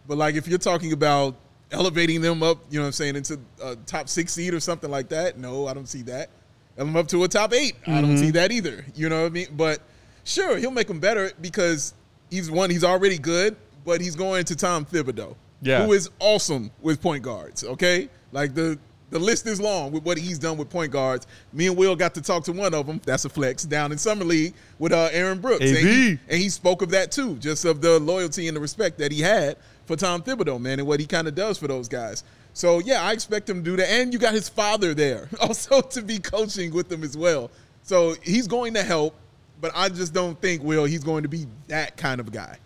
But like, if you're talking about elevating them up, you know what I'm saying, into a top six seed or something like that, no, I don't see that. Elevate them up to a top 8 I don't see mm-hmm. that either. You know what I mean? But sure, he'll make them better because he's one. He's already good, but he's going to Tom Thibodeau, Yeah. who is awesome with point guards. Okay, like the the list is long with what he's done with point guards. Me and Will got to talk to one of them. That's a flex down in summer league with uh, Aaron Brooks, and he, and he spoke of that too, just of the loyalty and the respect that he had for Tom Thibodeau, man, and what he kind of does for those guys. So yeah, I expect him to do that. And you got his father there also to be coaching with them as well. So he's going to help, but I just don't think Will he's going to be that kind of guy.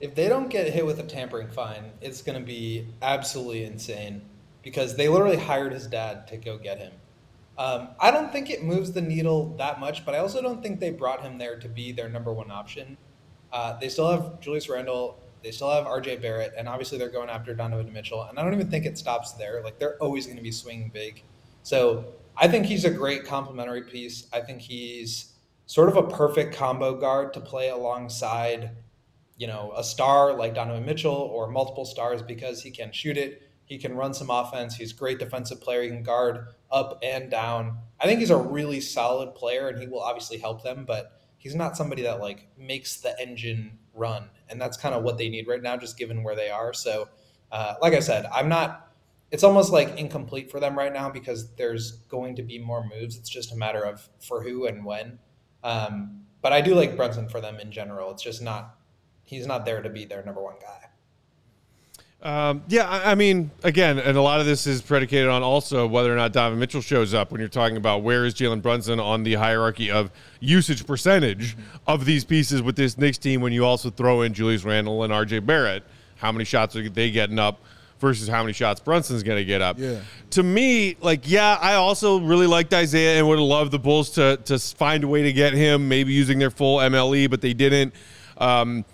If they don't get hit with a tampering fine, it's going to be absolutely insane because they literally hired his dad to go get him. Um, I don't think it moves the needle that much, but I also don't think they brought him there to be their number one option. Uh, they still have Julius Randle, they still have RJ Barrett, and obviously they're going after Donovan Mitchell. And I don't even think it stops there. Like they're always going to be swinging big. So I think he's a great complementary piece. I think he's sort of a perfect combo guard to play alongside you know, a star like Donovan Mitchell or multiple stars because he can shoot it. He can run some offense. He's a great defensive player. He can guard up and down. I think he's a really solid player and he will obviously help them, but he's not somebody that like makes the engine run and that's kind of what they need right now, just given where they are. So, uh, like I said, I'm not. It's almost like incomplete for them right now because there's going to be more moves. It's just a matter of for who and when. Um, but I do like Brunson for them in general. It's just not. He's not there to be their number one guy. Um, yeah, I, I mean, again, and a lot of this is predicated on also whether or not Donovan Mitchell shows up when you're talking about where is Jalen Brunson on the hierarchy of usage percentage of these pieces with this Knicks team when you also throw in Julius Randle and RJ Barrett. How many shots are they getting up versus how many shots Brunson's going to get up? Yeah. To me, like, yeah, I also really liked Isaiah and would have loved the Bulls to, to find a way to get him, maybe using their full MLE, but they didn't. Um,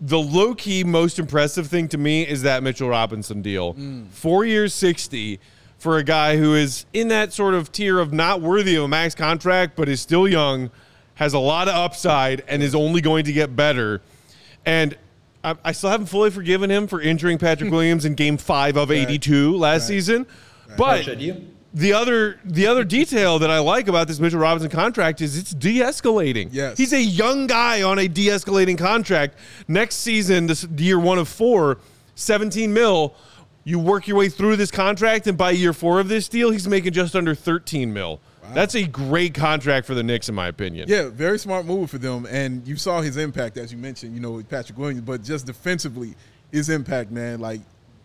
the low key most impressive thing to me is that Mitchell Robinson deal. Mm. Four years, 60 for a guy who is in that sort of tier of not worthy of a max contract, but is still young, has a lot of upside, and is only going to get better. And I, I still haven't fully forgiven him for injuring Patrick Williams in game five of 82 last season. Or But should you? The other the other detail that I like about this Mitchell Robinson contract is it's de-escalating. Yes. He's a young guy on a de-escalating contract. Next season, this year one of four, 17 mil. You work your way through this contract, and by year four of this deal, he's making just under 13 mil. That's a great contract for the Knicks, in my opinion. Yeah, very smart move for them. And you saw his impact, as you mentioned, you know, with Patrick Williams, but just defensively, his impact, man, like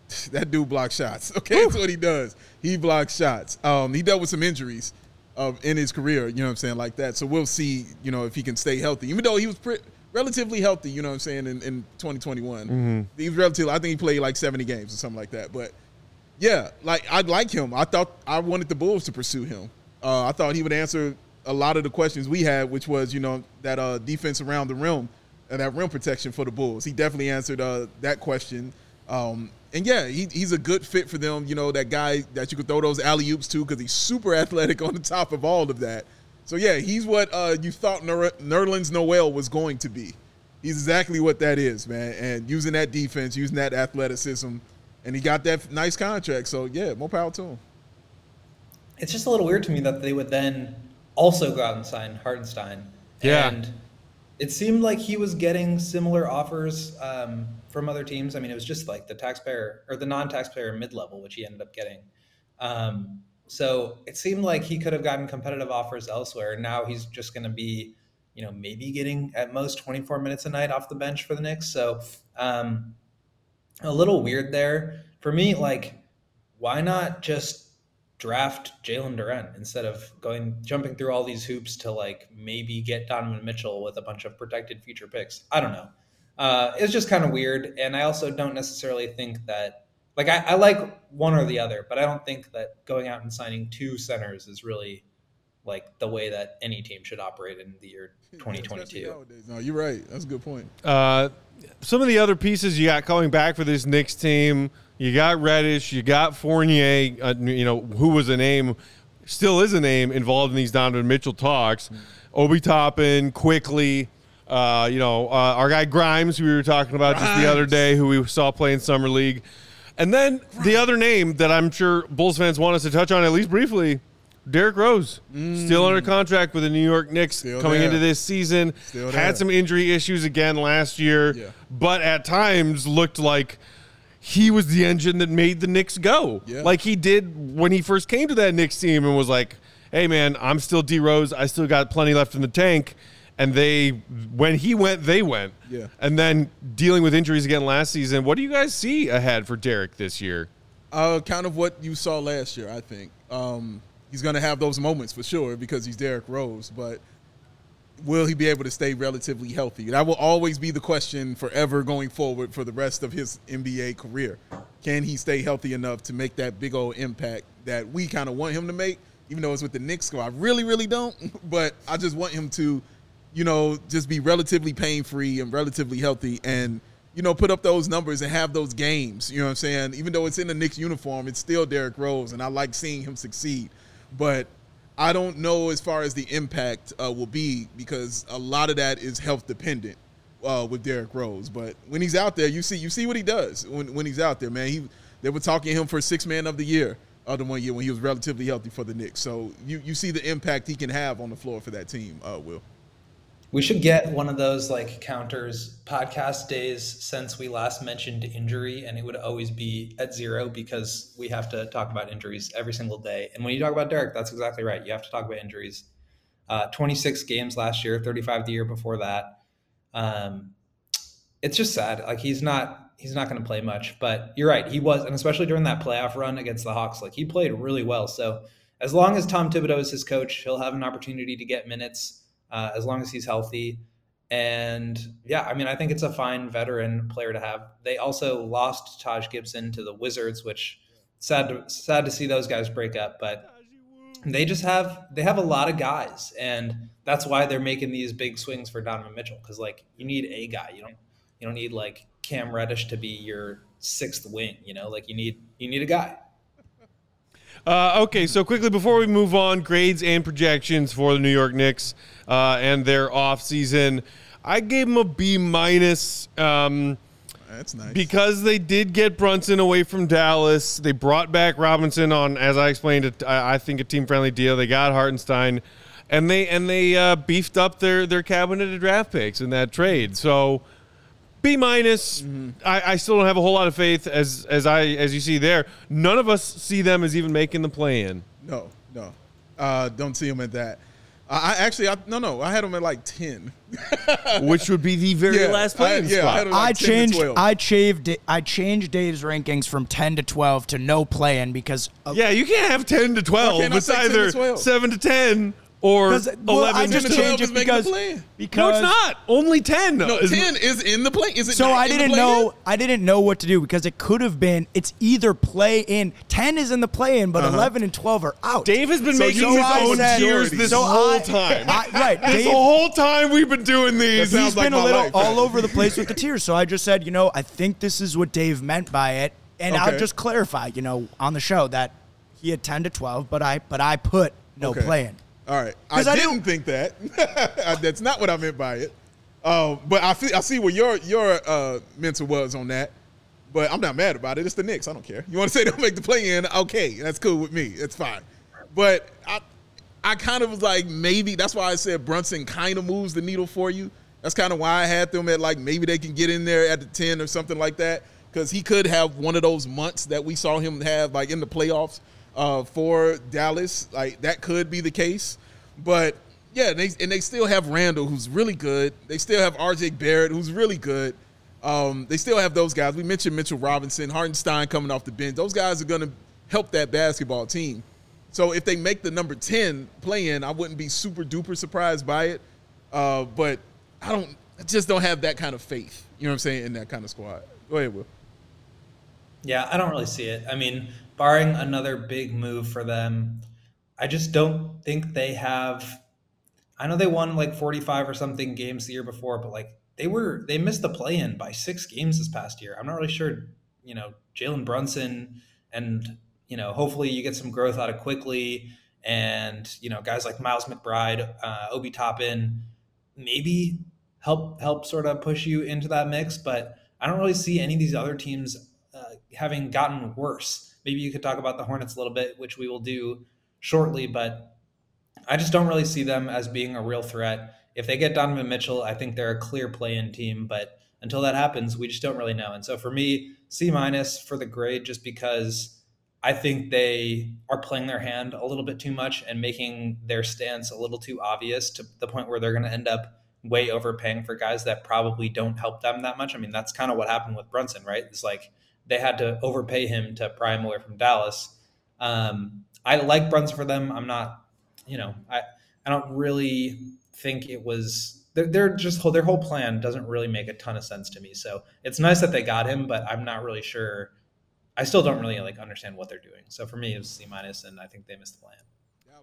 that dude blocks shots. Okay, that's what he does. He blocks shots. Um, he dealt with some injuries uh, in his career, you know what I'm saying, like that. So we'll see, you know, if he can stay healthy, even though he was pre- relatively healthy, you know what I'm saying, in, in 2021. He was relatively, I think he played like 70 games or something like that. But yeah, like I'd like him. I thought I wanted the Bulls to pursue him. Uh, I thought he would answer a lot of the questions we had, which was you know that uh, defense around the rim and that rim protection for the Bulls. He definitely answered uh, that question. Um, and yeah, he, he's a good fit for them. You know that guy that you could throw those alley oops to because he's super athletic on the top of all of that. So yeah, he's what uh, you thought Ner- Nerlens Noel was going to be. He's exactly what that is, man. And using that defense, using that athleticism, and he got that nice contract. So yeah, more power to him. It's just a little weird to me that they would then also go out and sign Hartenstein. Yeah. And it seemed like he was getting similar offers um, from other teams. I mean, it was just like the taxpayer or the non-taxpayer mid-level, which he ended up getting. Um, so it seemed like he could have gotten competitive offers elsewhere. Now he's just going to be, you know, maybe getting at most 24 minutes a night off the bench for the Knicks. So um, a little weird there for me. Like, why not just draft Jalen Duren instead of going jumping through all these hoops to like maybe get Donovan Mitchell with a bunch of protected future picks? I don't know. Uh, it's just kind of weird, and I also don't necessarily think that like I, I like one or the other, but I don't think that going out and signing two centers is really like the way that any team should operate in the year Especially 2022. No, you're right. That's a good point. Uh, some of the other pieces you got coming back for this Knicks team, you got Reddish, you got Fournier, uh, you know, who was a name, still is a name involved in these Donovan Mitchell talks. Obi Toppin, Quickley, uh, you know, uh, our guy Grimes, who we were talking about just the other day, who we saw play in Summer League. And then the other name that I'm sure Bulls fans want us to touch on at least briefly, Derrick Rose, still under contract with the New York Knicks Still coming there. into this season. Still Had there. some injury issues again last year, Yeah. but at times looked like he was the engine that made the Knicks go. Yeah. Like he did when he first came to that Knicks team and was like, "Hey man, I'm still D Rose. I still got plenty left in the tank." And they, when he went, they went. Yeah. And then dealing with injuries again last season. What do you guys see ahead for Derrick this year? Uh, kind of what you saw last year, I think. Um, he's going to have those moments for sure because he's Derrick Rose, but will he be able to stay relatively healthy? That will always be the question forever going forward for the rest of his NBA career. Can he stay healthy enough to make that big old impact that we kind of want him to make, even though it's with the Knicks? Go? I really, really don't, but I just want him to, you know, just be relatively pain free and relatively healthy and you know, put up those numbers and have those games. You know what I'm saying? Even though it's in the Knicks uniform, it's still Derrick Rose, and I like seeing him succeed. But I don't know as far as the impact uh, will be because a lot of that is health dependent uh, with Derrick Rose. But when he's out there, you see you see what he does when, when he's out there, man. He they were talking him for six man of the year uh, the one year when he was relatively healthy for the Knicks. So you you see the impact he can have on the floor for that team. Uh, Will. We should get one of those like counters podcast days since we last mentioned injury, and it would always be at zero because we have to talk about injuries every single day. And when you talk about Derrick, that's exactly right. You have to talk about injuries. Uh, 26 games last year, 35 the year before that. Um, it's just sad. Like he's not he's not going to play much. But you're right, he was, and especially during that playoff run against the Hawks, like he played really well. So as long as Tom Thibodeau is his coach, he'll have an opportunity to get minutes uh, as long as he's healthy. And yeah, I mean, I think it's a fine veteran player to have. They also lost Taj Gibson to the Wizards, which sad to, sad to see those guys break up, but they just have they have a lot of guys, and that's why they're making these big swings for Donovan Mitchell because like you need a guy, you don't you don't need like Cam Reddish to be your sixth wing, you know, like you need you need a guy. Uh, okay, so quickly before we move on, grades and projections for the New York Knicks uh, and their off season. I gave them a B minus. Um, That's nice. because they did get Brunson away from Dallas. They brought back Robinson on, as I explained, it, I I think a team friendly deal. They got Hartenstein, and they and they uh, beefed up their their cabinet of draft picks in that trade. So B minus. I, I still don't have a whole lot of faith as as I as you see there. None of us see them as even making the play in. no, no, uh, don't see them at that. I, I actually, I, no, no, I had them at like ten. which would be the very Yeah, last play. playing yeah, I spot. had him like I 10 to changed. 12. I changed. I changed Dave's rankings from ten to twelve to no play-in because uh, yeah, you can't have ten to twelve. can't It's say 10 to either 12? seven to ten or Because, eleven I just 10 to 12 changed it because the because. No, it's not. Only ten. No, is- ten is in the play. Is it? So I didn't know. I didn't know what to do because it could have been. It's either play in. Ten is in the play in, but uh-huh. eleven and twelve are out. Dave has been So making his own said- tiers this so whole I- time. I- right, This Dave- whole time we've been doing these. He's like been a little life. all over the place with the tiers. So I just said, you know, I think this is what Dave meant by it, and I'll just clarify, you know, on the show that he had ten to twelve, but I but I put no Okay. play in. All right, I I didn't think that. That's not what I meant by it. Uh, but I feel, I see where your your uh, mental was on that. But I'm not mad about it. It's the Knicks. I don't care. You want to say they'll make the play in? Okay, that's cool with me. It's fine. But I I kind of was like maybe that's why I said Brunson kind of moves the needle for you. That's kind of why I had them at like maybe they can get in there at the ten or something like that because he could have one of those months that we saw him have like in the playoffs uh, for Dallas. Like that could be the case, but yeah, they, and they still have Randle who's really good. They still have R.J. Barrett who's really good. Um, they still have those guys. We mentioned Mitchell Robinson, Hartenstein coming off the bench. Those guys are going to help that basketball team. So if they make the number 10 play in, I wouldn't be super duper surprised by it. Uh, but I don't, I just don't have that kind of faith, you know what I'm saying, in that kind of squad. Go ahead, Will. Yeah, I don't really see it. I mean, barring another big move for them, I just don't think they have. I know they won like 45 or something games the year before, but like they were, they missed the play in by six games this past year. I'm not really sure, you know, Jalen Brunson and, you know, hopefully you get some growth out of Quickley and, you know, guys like Miles McBride, uh, Obi Toppin, maybe help, help sort of push you into that mix. But I don't really see any of these other teams uh, having gotten worse. Maybe you could talk about the Hornets a little bit, which we will do shortly, but I just don't really see them as being a real threat. If they get Donovan Mitchell, I think they're a clear play-in team, but until that happens, we just don't really know. And so for me, C minus for the grade, just because I think they are playing their hand a little bit too much and making their stance a little too obvious to the point where they're going to end up way overpaying for guys that probably don't help them that much. I mean, that's kind of what happened with Brunson, right? It's like they had to overpay him to pry him away from Dallas. Um, I like Brunson for them. I'm not, you know, I I don't really think it was. They're, they're just their whole plan doesn't really make a ton of sense to me. So it's nice that they got him, but I'm not really sure. I still don't really like understand what they're doing. So for me, it was C minus, and I think they missed the plan.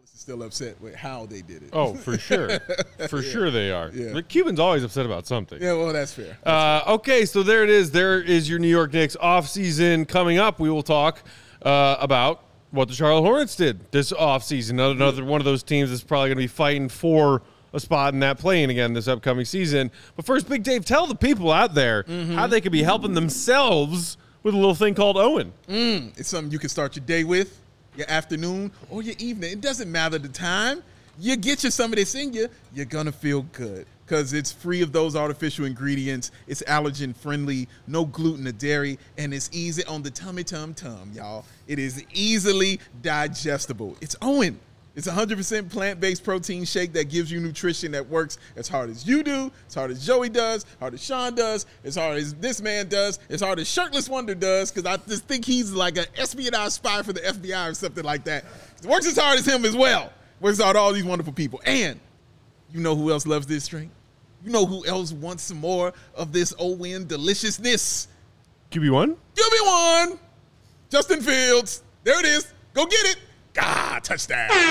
Dallas is still upset with how they did it. oh, for sure, for sure they are. Yeah. The Cubans always upset about something. Yeah, well, that's fair. Uh, okay, so there it is. There is your New York Knicks offseason coming up. We will talk uh, about what the Charlotte Hornets did this offseason. Another, another one of those teams that's probably going to be fighting for a spot in that play-in again this upcoming season. But first, Big Dave, tell the people out there how they could be helping themselves with a little thing called OWYN. It's something you can start your day with, your afternoon, or your evening. It doesn't matter the time. you get you some of this in you, you're gonna feel good because it's free of those artificial ingredients. It's allergen friendly, no gluten or dairy, and it's easy on the tummy tum tum, y'all. It is easily digestible. It's OWYN. It's 100% plant-based protein shake that gives you nutrition that works as hard as you do, as hard as Joey does, as hard as Sean does, as hard as this man does, as hard as Shirtless Wonder does, because I just think he's like an espionage spy for the FBI or something like that. It works as hard as him as well. Works out all these wonderful people. And you know who else loves this drink? You know who else wants some more of this OWYN deliciousness? QB1? Give me one. Justin Fields. There it is. Go get it. Ah, touchdown. That's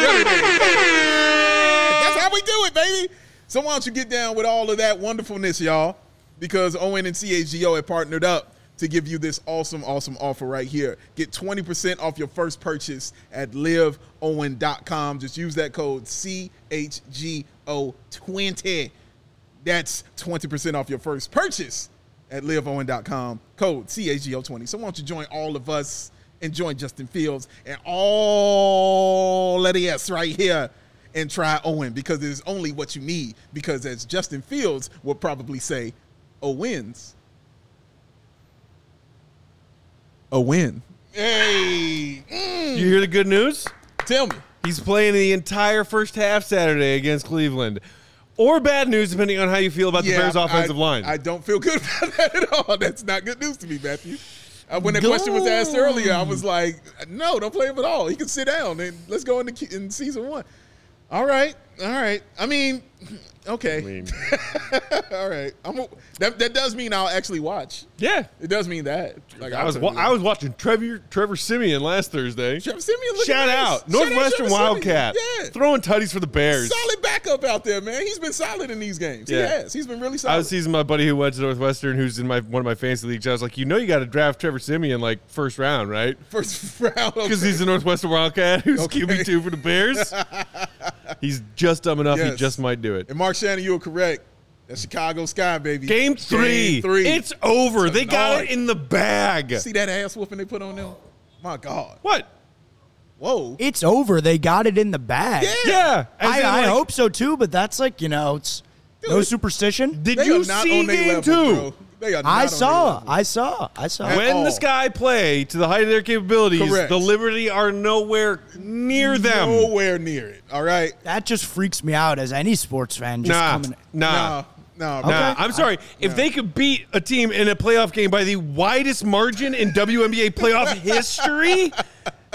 how we do it, baby. So why don't you get down with all of that wonderfulness, y'all? Because OWYN and CHGO have partnered up to give you this awesome, awesome offer right here. Get 20% off your first purchase at liveowyn.com. Just use that code CHGO20. That's 20% off your first purchase at liveowyn.com. Code CHGO20. So why don't you join all of us and join Justin Fields and all of the S right here and try OWYN because it is only what you need. Because as Justin Fields would probably say, O wins. A win. Hey, mm, You hear the good news? tell me. He's playing the entire first half Saturday against Cleveland. Or bad news, depending on how you feel about the Bears' offensive I, line. I don't feel good about that at all. That's not good news to me, Matthew. Uh, when the question was asked earlier, I was like, "No, don't play him at all. He can sit down and let's go into in season one." All right, all right. I mean, okay, I mean, all right. I'm a, that that does mean I'll actually watch. yeah. It does mean that. Like I was wa- I was watching Trevor Trevor Siemian last Thursday. Trevor Siemian looking Shout nice. out Shout Northwestern Trevor Siemian. Wildcat Yeah. throwing tutties for the Bears. Solid backup out there, man. He's been solid in these games. Yeah. He has. He's been really solid. I solid. was teasing my buddy who went to Northwestern, who's in my one of my fantasy leagues. I was like, you know, you got to draft Trevor Siemian like first round, right? First round. Because he's a Northwestern Wildcat who's Okay. QB two for the Bears. he's just dumb enough; he just might do it. And Mark Shannon, you were correct. That's Chicago Sky, baby. Game three, Game three. it's over. They got it in the bag. See that ass whooping they put on them? My God. What? Whoa. It's over. They got it in the bag. Yeah. Yeah, I, I like, hope so too, but that's like, you know, it's no superstition. Did They you not see on game level, two? They are not I saw. I saw, I saw. At When all. the Sky play to the height of their capabilities, Correct. the Liberty are nowhere near them. Nowhere near it. All right. That just freaks me out as any sports fan. Just Nah, coming. nah, Nah. Nah. bro. nah. I'm sorry. If they could beat a team in a playoff game by the widest margin in WNBA playoff history,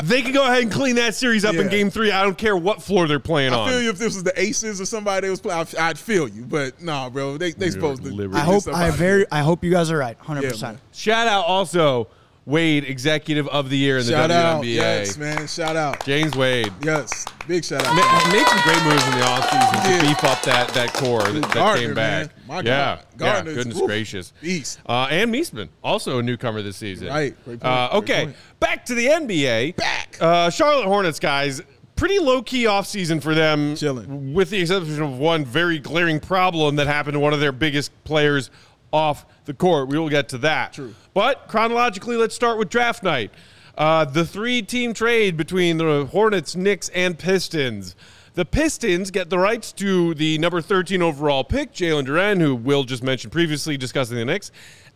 they can go ahead and clean that series up in Game Three. I don't care what floor they're playing I on. feel you if this was the Aces or somebody that was playing. I'd, I'd feel you. But nah, bro. They they supposed to. Liberty. I hope. I very, I hope you guys are right. Hundred Yeah, percent. Shout out also Wade, Executive of the Year in the Shout WNBA. out. Yes, man. Shout out. James Wade. Yes. Big shout out. Ma- Made some great moves in the offseason to beef up that, that core that, that Gardner, came back. yeah, God. yeah, goodness gracious. Beast. Uh, and Meesseman, also a newcomer this season. Right. Uh, okay, back to the NBA. Back. Uh, Charlotte Hornets, guys. Pretty low key offseason for them. Chilling. With the exception of one very glaring problem that happened to one of their biggest players off the court. We will get to that. True. But chronologically, let's start with draft night. Uh, the three team trade between the Hornets, Knicks, and Pistons. The Pistons get the rights to the number 13 overall pick, Jalen Duren, who Will just mentioned previously discussing the Knicks,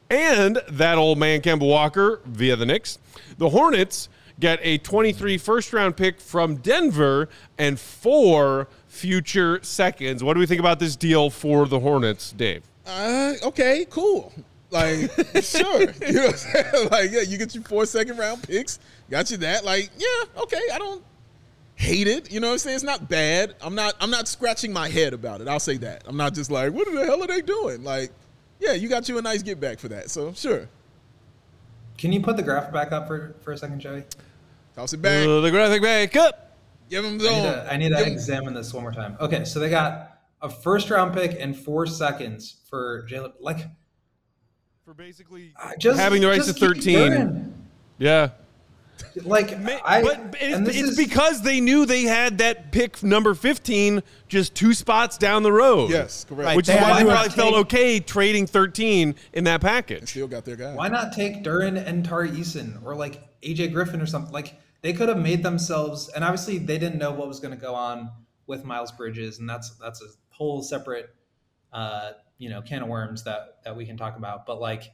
and that old man, Kemba Walker, via the Knicks. The Hornets get a 23 first round pick from Denver and four future seconds. What do we think about this deal for the Hornets, Dave? Uh, okay, cool. Like, sure. You know what I'm saying? Like, yeah, you get your four second round picks. Got you that. Like, yeah, okay. I don't hate it. You know what I'm saying? It's not bad. I'm not I'm not scratching my head about it. I'll say that. I'm not just like, what the hell are they doing? Like, yeah, you got you a nice get back for that. So sure. Can you put the graph back up for, for a second, Joey? Toss it back. Uh, the graphic back up. Give him I need to, I need to examine this one more time. Okay, so they got a first round pick and four seconds for Jalen. Like, For basically uh, just having the rights to 13. going. Yeah. Like, I, but it's, it's is- because they knew they had that pick number 15 just two spots down the road. Yes, correct. Right, Which They is why to they have probably felt okay trading 13 in that package. Still got their guy. Why not take Duren and Tari Eason or like AJ Griffin or something? Like they could have made themselves, and obviously they didn't know what was going to go on with Miles Bridges, and that's that's a whole separate uh, you know can of worms that that we can talk about. But like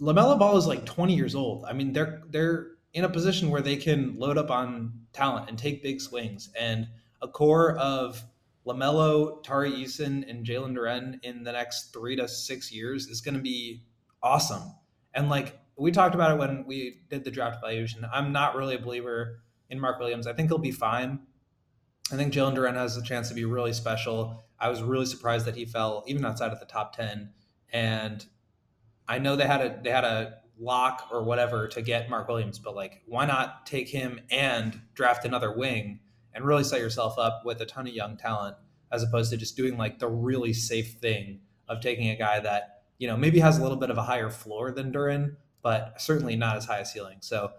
Lamelo Ball is like 20 years old. I mean, they're they're in a position where they can load up on talent and take big swings, and a core of Lamelo, Tari Eason, and Jalen Duren in the next three to six years is going to be awesome. And like we talked about it when we did the draft evaluation, I'm not really a believer in Mark Williams. I think he'll be fine. I think Jalen Duren has a chance to be really special. I was really surprised that he fell even outside of the top ten. And I know they had a they had a lock or whatever to get Mark Williams, but like why not take him and draft another wing and really set yourself up with a ton of young talent as opposed to just doing like the really safe thing of taking a guy that, you know, maybe has a little bit of a higher floor than Duren, but certainly not as high a ceiling. So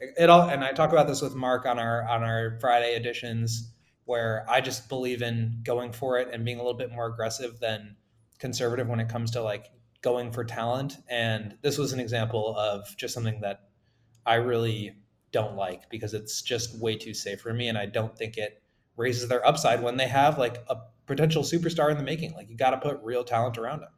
it all and I talk about this with Mark on our on our Friday editions where I just believe in going for it and being a little bit more aggressive than conservative when it comes to like going for talent. And this was an example of just something that I really don't like because it's just way too safe for me. And I don't think it raises their upside when they have like a potential superstar in the making. Like you got to put real talent around them.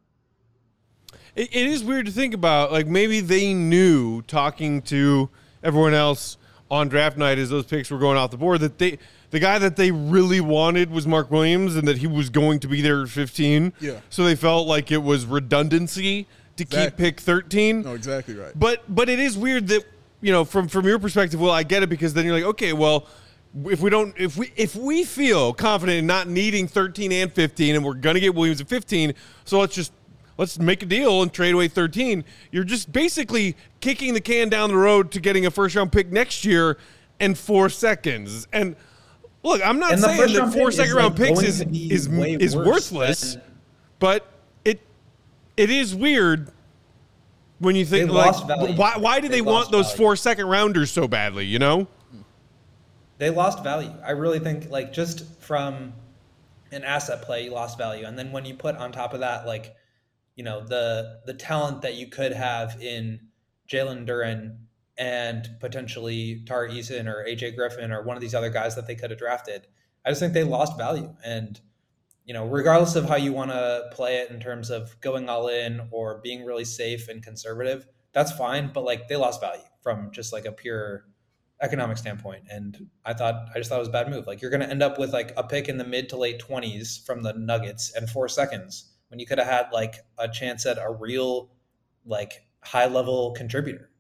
It, it is weird to think about. Like maybe they knew talking to everyone else on draft night as those picks were going off the board that they the guy that they really wanted was Mark Williams and that he was going to be there at 15. Yeah. So they felt like it was redundancy to keep pick 13. No, exactly right. But but it is weird that you know from from your perspective. Well, I get it because then you're like, okay, well, if we don't, if we if we feel confident in not needing 13 and 15, and we're gonna get Williams at 15, so let's just let's make a deal and trade away 13. You're just basically kicking the can down the road to getting a first round pick next year in four seconds. And look, I'm not saying that four is, round like, picks is is is worthless, than- but it it is weird when you think like why why do they, They want those value. four second rounders so badly? You know, they lost value. I really think like just from an asset play, you lost value. And then when you put on top of that, like, you know, the the talent that you could have in Jalen Duren and potentially Tar Eason or AJ Griffin or one of these other guys that they could have drafted, I just think they lost value. And you know, regardless of how you want to play it in terms of going all in or being really safe and conservative, that's fine. But like they lost value from just like a pure economic standpoint. And I thought I just thought it was a bad move. Like you're gonna end up with like a pick in the mid to late twenties from the Nuggets and four seconds when you could have had like a chance at a real like high level contributor.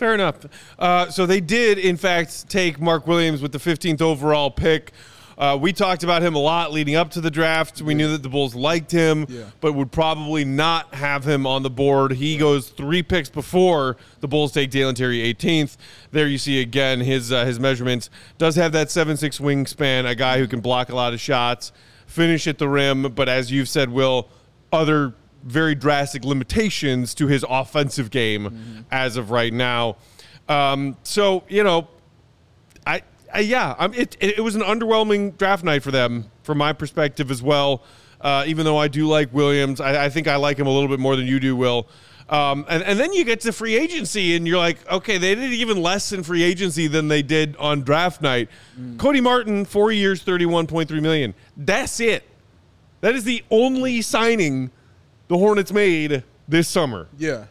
Fair enough. Uh, so they did in fact take Mark Williams with the 15th overall pick. Uh, we talked about him a lot leading up to the draft. We knew that the Bulls liked him, Yeah. but would probably not have him on the board. He goes three picks before the Bulls take Dalen Terry 18th. There you see again his uh, his measurements. Does have that seven six wingspan, a guy who can block a lot of shots, finish at the rim, but as you've said, Will, other very drastic limitations to his offensive game as of right now. Um, so you know, I, I yeah, I'm, it, it was an underwhelming draft night for them from my perspective as well. Uh, even though I do like Williams, I, I think I like him a little bit more than you do, Will. Um, and, and then you get to free agency, and you're like, okay, they did even less in free agency than they did on draft night. Cody Martin, four years, thirty-one point three million. That's it. That is the only signing the Hornets made this summer. Yeah.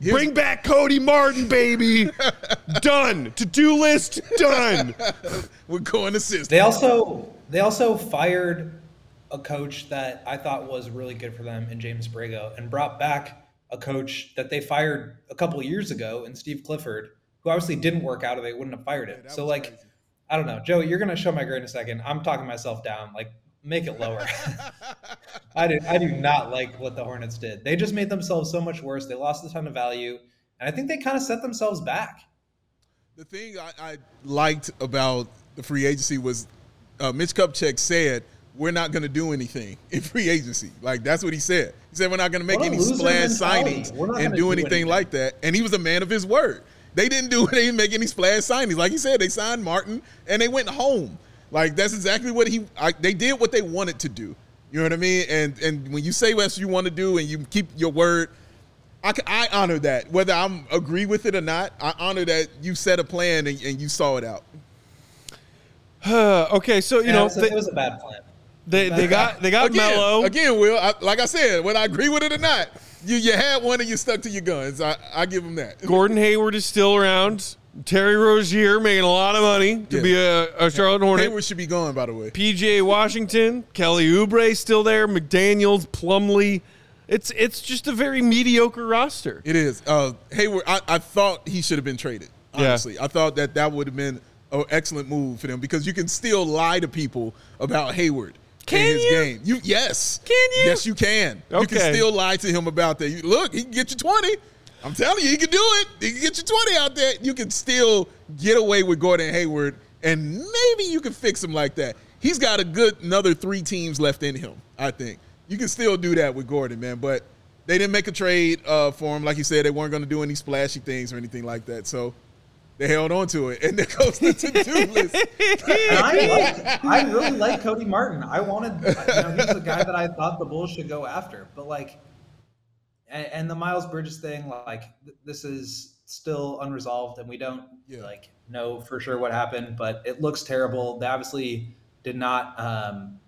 Here's- Bring back Cody Martin, baby. done. To do list done. We're going to assist. They also they also fired a coach that I thought was really good for them in James Borrego and brought back a coach that they fired a couple of years ago in Steve Clifford, who obviously didn't work out or they wouldn't have fired him. that so like crazy. I don't know. Joe, you're gonna show my grade in a second. I'm talking myself down. Like make it lower. I do I do not like what the Hornets did. They just made themselves so much worse. They lost a ton of value. And I think they kind of set themselves back. The thing I, I liked about the free agency was uh, Mitch Kupchak said, "We're not going to do anything in free agency." Like that's what he said. He said, "We're not going to make any splash signings and do do anything, anything." like that." And he was a man of his word. They didn't do. They didn't make any splash signings. Like he said, they signed Martin and they went home. Like that's exactly what he. I, they did what they wanted to do. You know what I mean? And and when you say what you want to do and you keep your word, I, I honor that. Whether I'm agree with it or not, I honor that you set a plan and, and you saw it out. okay, so you Yeah, know it, was a, they, it was a bad plan. they, they got they got Again, Mello. again, Will. I, like I said, whether I agree with it or not, you you had one and you stuck to your guns. I, I give them that. Gordon Hayward is still around. Terry Rozier making a lot of money to Yeah. be a, a Charlotte Hornet. Hayward should be gone, by the way. PJ Washington, Kelly Oubre still there, McDaniels, Plumlee. It's it's just a very mediocre roster. It is. Uh, Hayward, I, I thought he should have been traded. Yeah. Honestly, I thought that that would have been an excellent move for them because you can still lie to people about Hayward Can in his you? game. You yes, Can you? Yes, you can. Okay. You can still lie to him about that. You, look, he can get you twenty. I'm telling you, he can do it. He can get you twenty out there. You can still get away with Gordon Hayward, and maybe you can fix him like that. He's got a good another three teams left in him. I think you can still do that with Gordon, man. But they didn't make a trade uh, for him, like you said. They weren't going to do any splashy things or anything like that. So they held on to it, and there goes the to-do list. And I, like, I really like Cody Martin. I wanted, you know, he's the guy that I thought the Bulls should go after. But like, and, and the Miles Bridges thing, like, th- this is still unresolved, and we don't Yeah. like know for sure what happened. But it looks terrible. They obviously did not, um,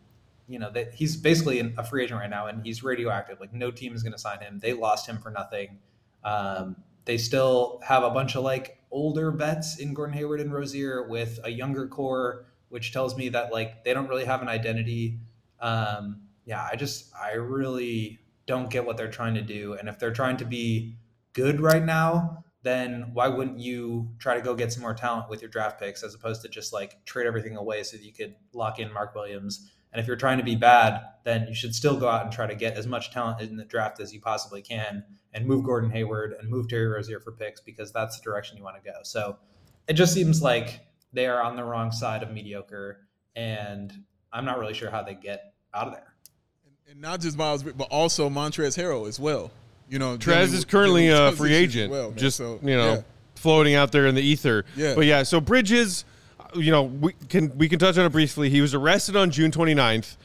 you know, that he's basically a free agent right now, and he's radioactive. Like, no team is going to sign him. They lost him for nothing. Um, they still have a bunch of like older vets in Gordon Hayward and Rozier with a younger core, which tells me that like they don't really have an identity. Um, yeah, I just I really don't get what they're trying to do, and if they're trying to be good right now, then why wouldn't you try to go get some more talent with your draft picks as opposed to just like trade everything away so that you could lock in Mark Williams? And if you're trying to be bad, then you should still go out and try to get as much talent in the draft as you possibly can and move Gordon Hayward and move Terry Rozier for picks because that's the direction you want to go. So it just seems like they are on the wrong side of mediocre, and I'm not really sure how they get out of there. And not just Miles, but also Montrezl Harrell as well. You know, Trez is currently a free agent, well, man. just So, you know, yeah. floating out there in the ether. Yeah. But yeah, so Bridges, you know, we can we can touch on it briefly. He was arrested on June 29th,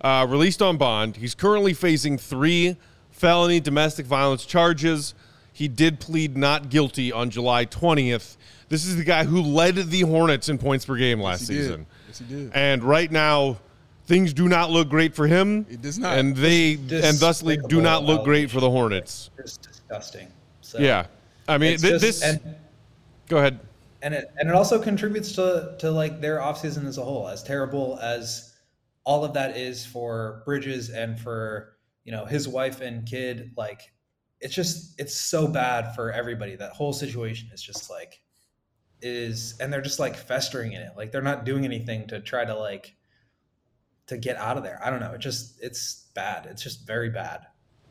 uh, released on bond. He's currently facing three felony domestic violence charges. He did plead not guilty on July 20th. This is the guy who led the Hornets in points per game last Yes, season. Yes, he did. And right now, things do not look great for him. It does not. And they and thusly do not look great for the Hornets. It's disgusting. So Yeah. I mean, it's th- just- this. and, go ahead. and it and it also contributes to to like their offseason as a whole as terrible as all of that is for bridges and for you know his wife and kid like it's just it's so bad for everybody that whole situation is just like is and they're just like festering in it like they're not doing anything to try to like to get out of there i don't know it just it's bad it's just very bad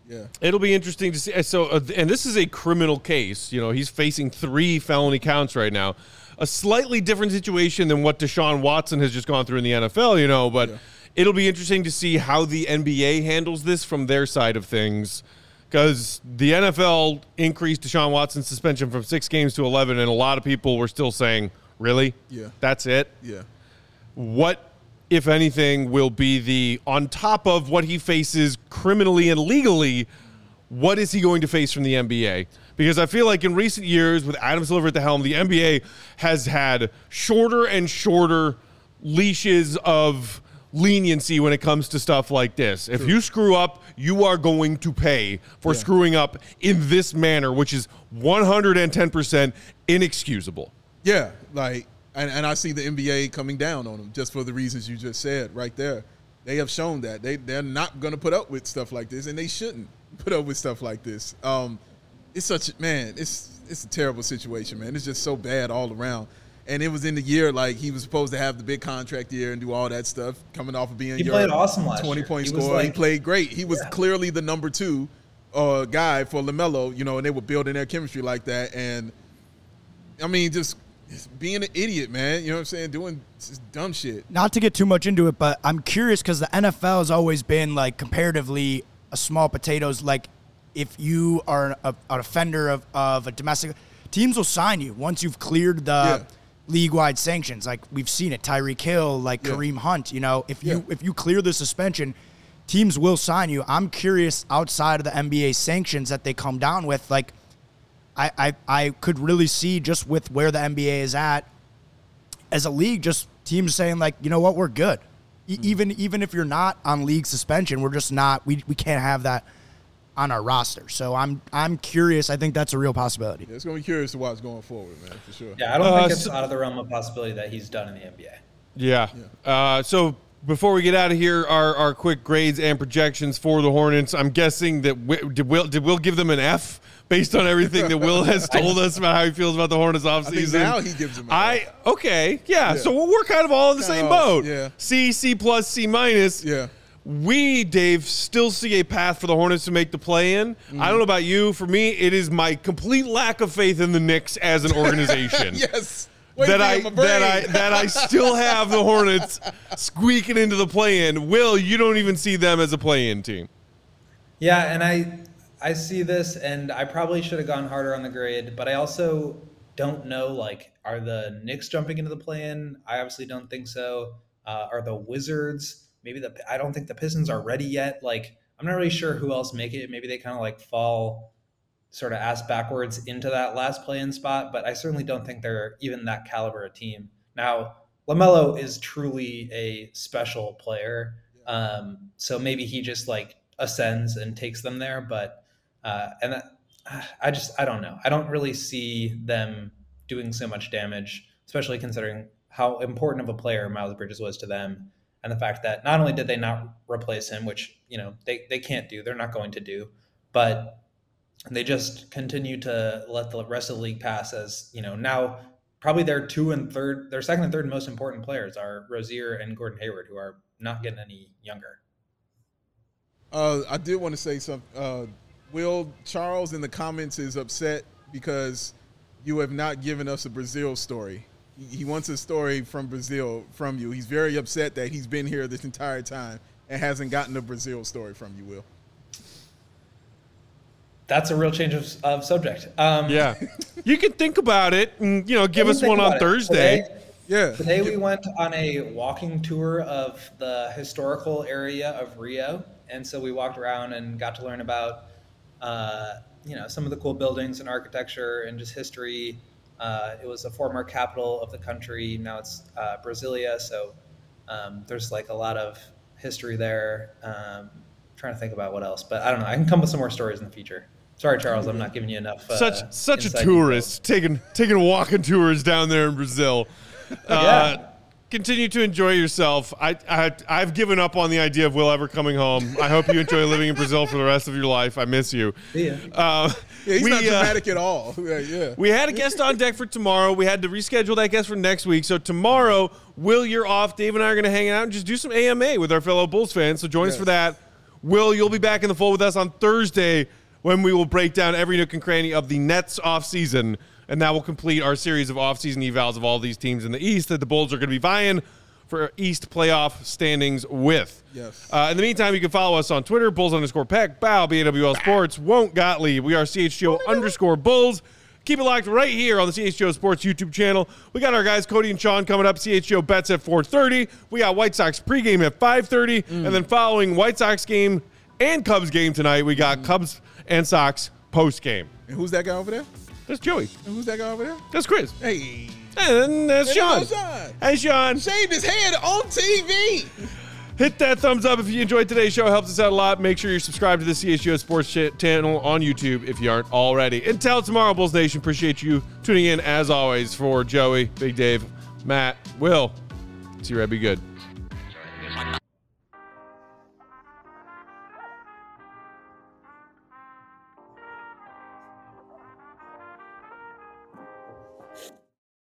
Yeah. It'll be interesting to see. So, uh, and this is a criminal case. You know, he's facing three felony counts right now. A slightly different situation than what Deshaun Watson has just gone through in the NFL. You know, but it'll be interesting to see how the NBA handles this from their side of things. Because the NFL increased Deshaun Watson's suspension from six games to 11, and a lot of people were still saying, Really? Yeah. That's it? Yeah. what, if anything, will be the on top of what he faces criminally and legally? What is he going to face from the NBA? Because I feel like in recent years, with Adam Silver at the helm, the NBA has had shorter and shorter leashes of leniency when it comes to stuff like this. If you screw up, you are going to pay for screwing up in this manner, which is 110% inexcusable. Yeah, like, and, and I see the NBA coming down on them just for the reasons you just said right there. They have shown that they they're not going to put up with stuff like this, and they shouldn't put up with stuff like this. Um, it's such a man. It's it's a terrible situation, man. It's just so bad all around. And it was in the year like he was supposed to have the big contract year and do all that stuff, coming off of being He your played awesome last twenty year. point He scorer. he played great. He was Yeah. clearly the number two uh, guy for Lamelo. You know, and they were building their chemistry like that. And I mean, just being an idiot, man. You know what I'm saying? Doing just dumb shit. not to get too much into it, but I'm curious because the NFL has always been like comparatively a small potatoes. Like if you are a, an offender of, of a domestic, teams will sign you once you've cleared the Yeah. league wide sanctions. Like we've seen it, Tyreek Hill, like Yeah. Kareem Hunt. You know, if you Yeah. if you clear the suspension, teams will sign you. I'm curious outside of the NBA sanctions that they come down with, like. I, I, I could really see just with where the NBA is at as a league, just teams saying like, you know what, we're good. E- even even if you're not on league suspension, we're just not. We we can't have that on our roster. So I'm I'm curious. I think that's a real possibility. Yeah, it's gonna be curious to watch going forward, man, for sure. Yeah, I don't Uh, think it's so- out of the realm of possibility that he's done in the NBA. Yeah. Uh, so before we get out of here, our, our quick grades and projections for the Hornets. I'm guessing that we, did Will did Will give them an F based on everything that Will has told us about how he feels about the Hornets I think offseason. now he gives them. a I okay, yeah. So we're kind of all in the Kinda same all- boat. yeah. C, C plus, C minus. yeah. We, Dave, still see a path for the Hornets to make the play in. Mm-hmm. I don't know about you. For me, it is my complete lack of faith in the Knicks as an organization. Yes. Wait that a I minute, my that I that I still have the Hornets squeaking into the play in. Will, you don't even see them as a play in team. Yeah, and I I see this, and I probably should have gone harder on the grade, but I also don't know like are the Knicks jumping into the play-in? I obviously don't think so. Uh, are the Wizards? Maybe the I don't think the Pistons are ready yet. Like I'm not really sure who else make it. Maybe they kind of like fall sort of ass backwards into that last play-in spot, but I certainly don't think they're even that caliber a team. Now, LaMelo is truly a special player. Um, so maybe he just like ascends and takes them there, but uh, and that, I just I don't know. I don't really see them doing so much damage, especially considering how important of a player Miles Bridges was to them, and the fact that not only did they not replace him, which you know they they can't do, they're not going to do, but they just continue to let the rest of the league pass as you know now probably their two and third their second and third most important players are Rozier and Gordon Hayward who are not getting any younger. Uh, I did want to say something. Uh, Will Charles in the comments is upset because you have not given us a Brazil story. He- He wants a story from Brazil from you. He's very upset that he's been here this entire time and hasn't gotten a Brazil story from you, Will. That's a real change of, of subject. Um, Yeah, you can think about it and you know give us one on it. Thursday. Today, Yeah. today we went on a walking tour of the historical area of Rio, and so we walked around and got to learn about uh, you know some of the cool buildings and architecture and just history. Uh, it was a former capital of the country. Now it's uh, Brasilia, so um, there's like a lot of history there. Um, trying to think about what else, but I don't know. I can come with some more stories in the future. Sorry, Charles, I'm not giving you enough. Uh, Such such a tourist taking taking walking tours down there in Brazil. Uh, Continue to enjoy yourself. I, I I've given up on the idea of Will ever coming home. I hope you enjoy living in Brazil for the rest of your life. I miss you. Ya. Uh, Yeah, he's we, not uh, dramatic at all. Yeah, yeah. We had a guest on deck for tomorrow. We had to reschedule that guest for next week. So tomorrow, Will, you're off. Dave and I are going to hang out and just do some AMA with our fellow Bulls fans. So join us for that. Will, you'll be back in the fold with us on Thursday when we will break down every nook and cranny of the Nets offseason. And that will complete our series of offseason evals of all these teams in the East that the Bulls are going to be vying for East playoff standings with. Yes. Uh, in the meantime, you can follow us on Twitter, Bulls underscore Peck, Bow, BAWL Sports, Won't Gottlieb. We are CHGO underscore Bulls. Keep it locked right here on the CHGO Sports YouTube channel. We got our guys Cody and Sean coming up. CHGO bets at 4:30. We got White Sox pregame at 5:30, and then following White Sox game and Cubs game tonight, we got Cubs and Sox postgame. And who's that guy over there? That's Joey. And who's that guy over there? That's Chris. Hey. And that's Hey, Sean. Sean. Hey, Sean. Shaved his head on TV. Hit that thumbs up if you enjoyed today's show. It Helps us out a lot. Make sure you're subscribed to the CHGO Sports channel on YouTube if you aren't already. Until tomorrow, Bulls Nation. Appreciate you tuning in as always for Joey, Big Dave, Matt, Will. See you, right, Be good.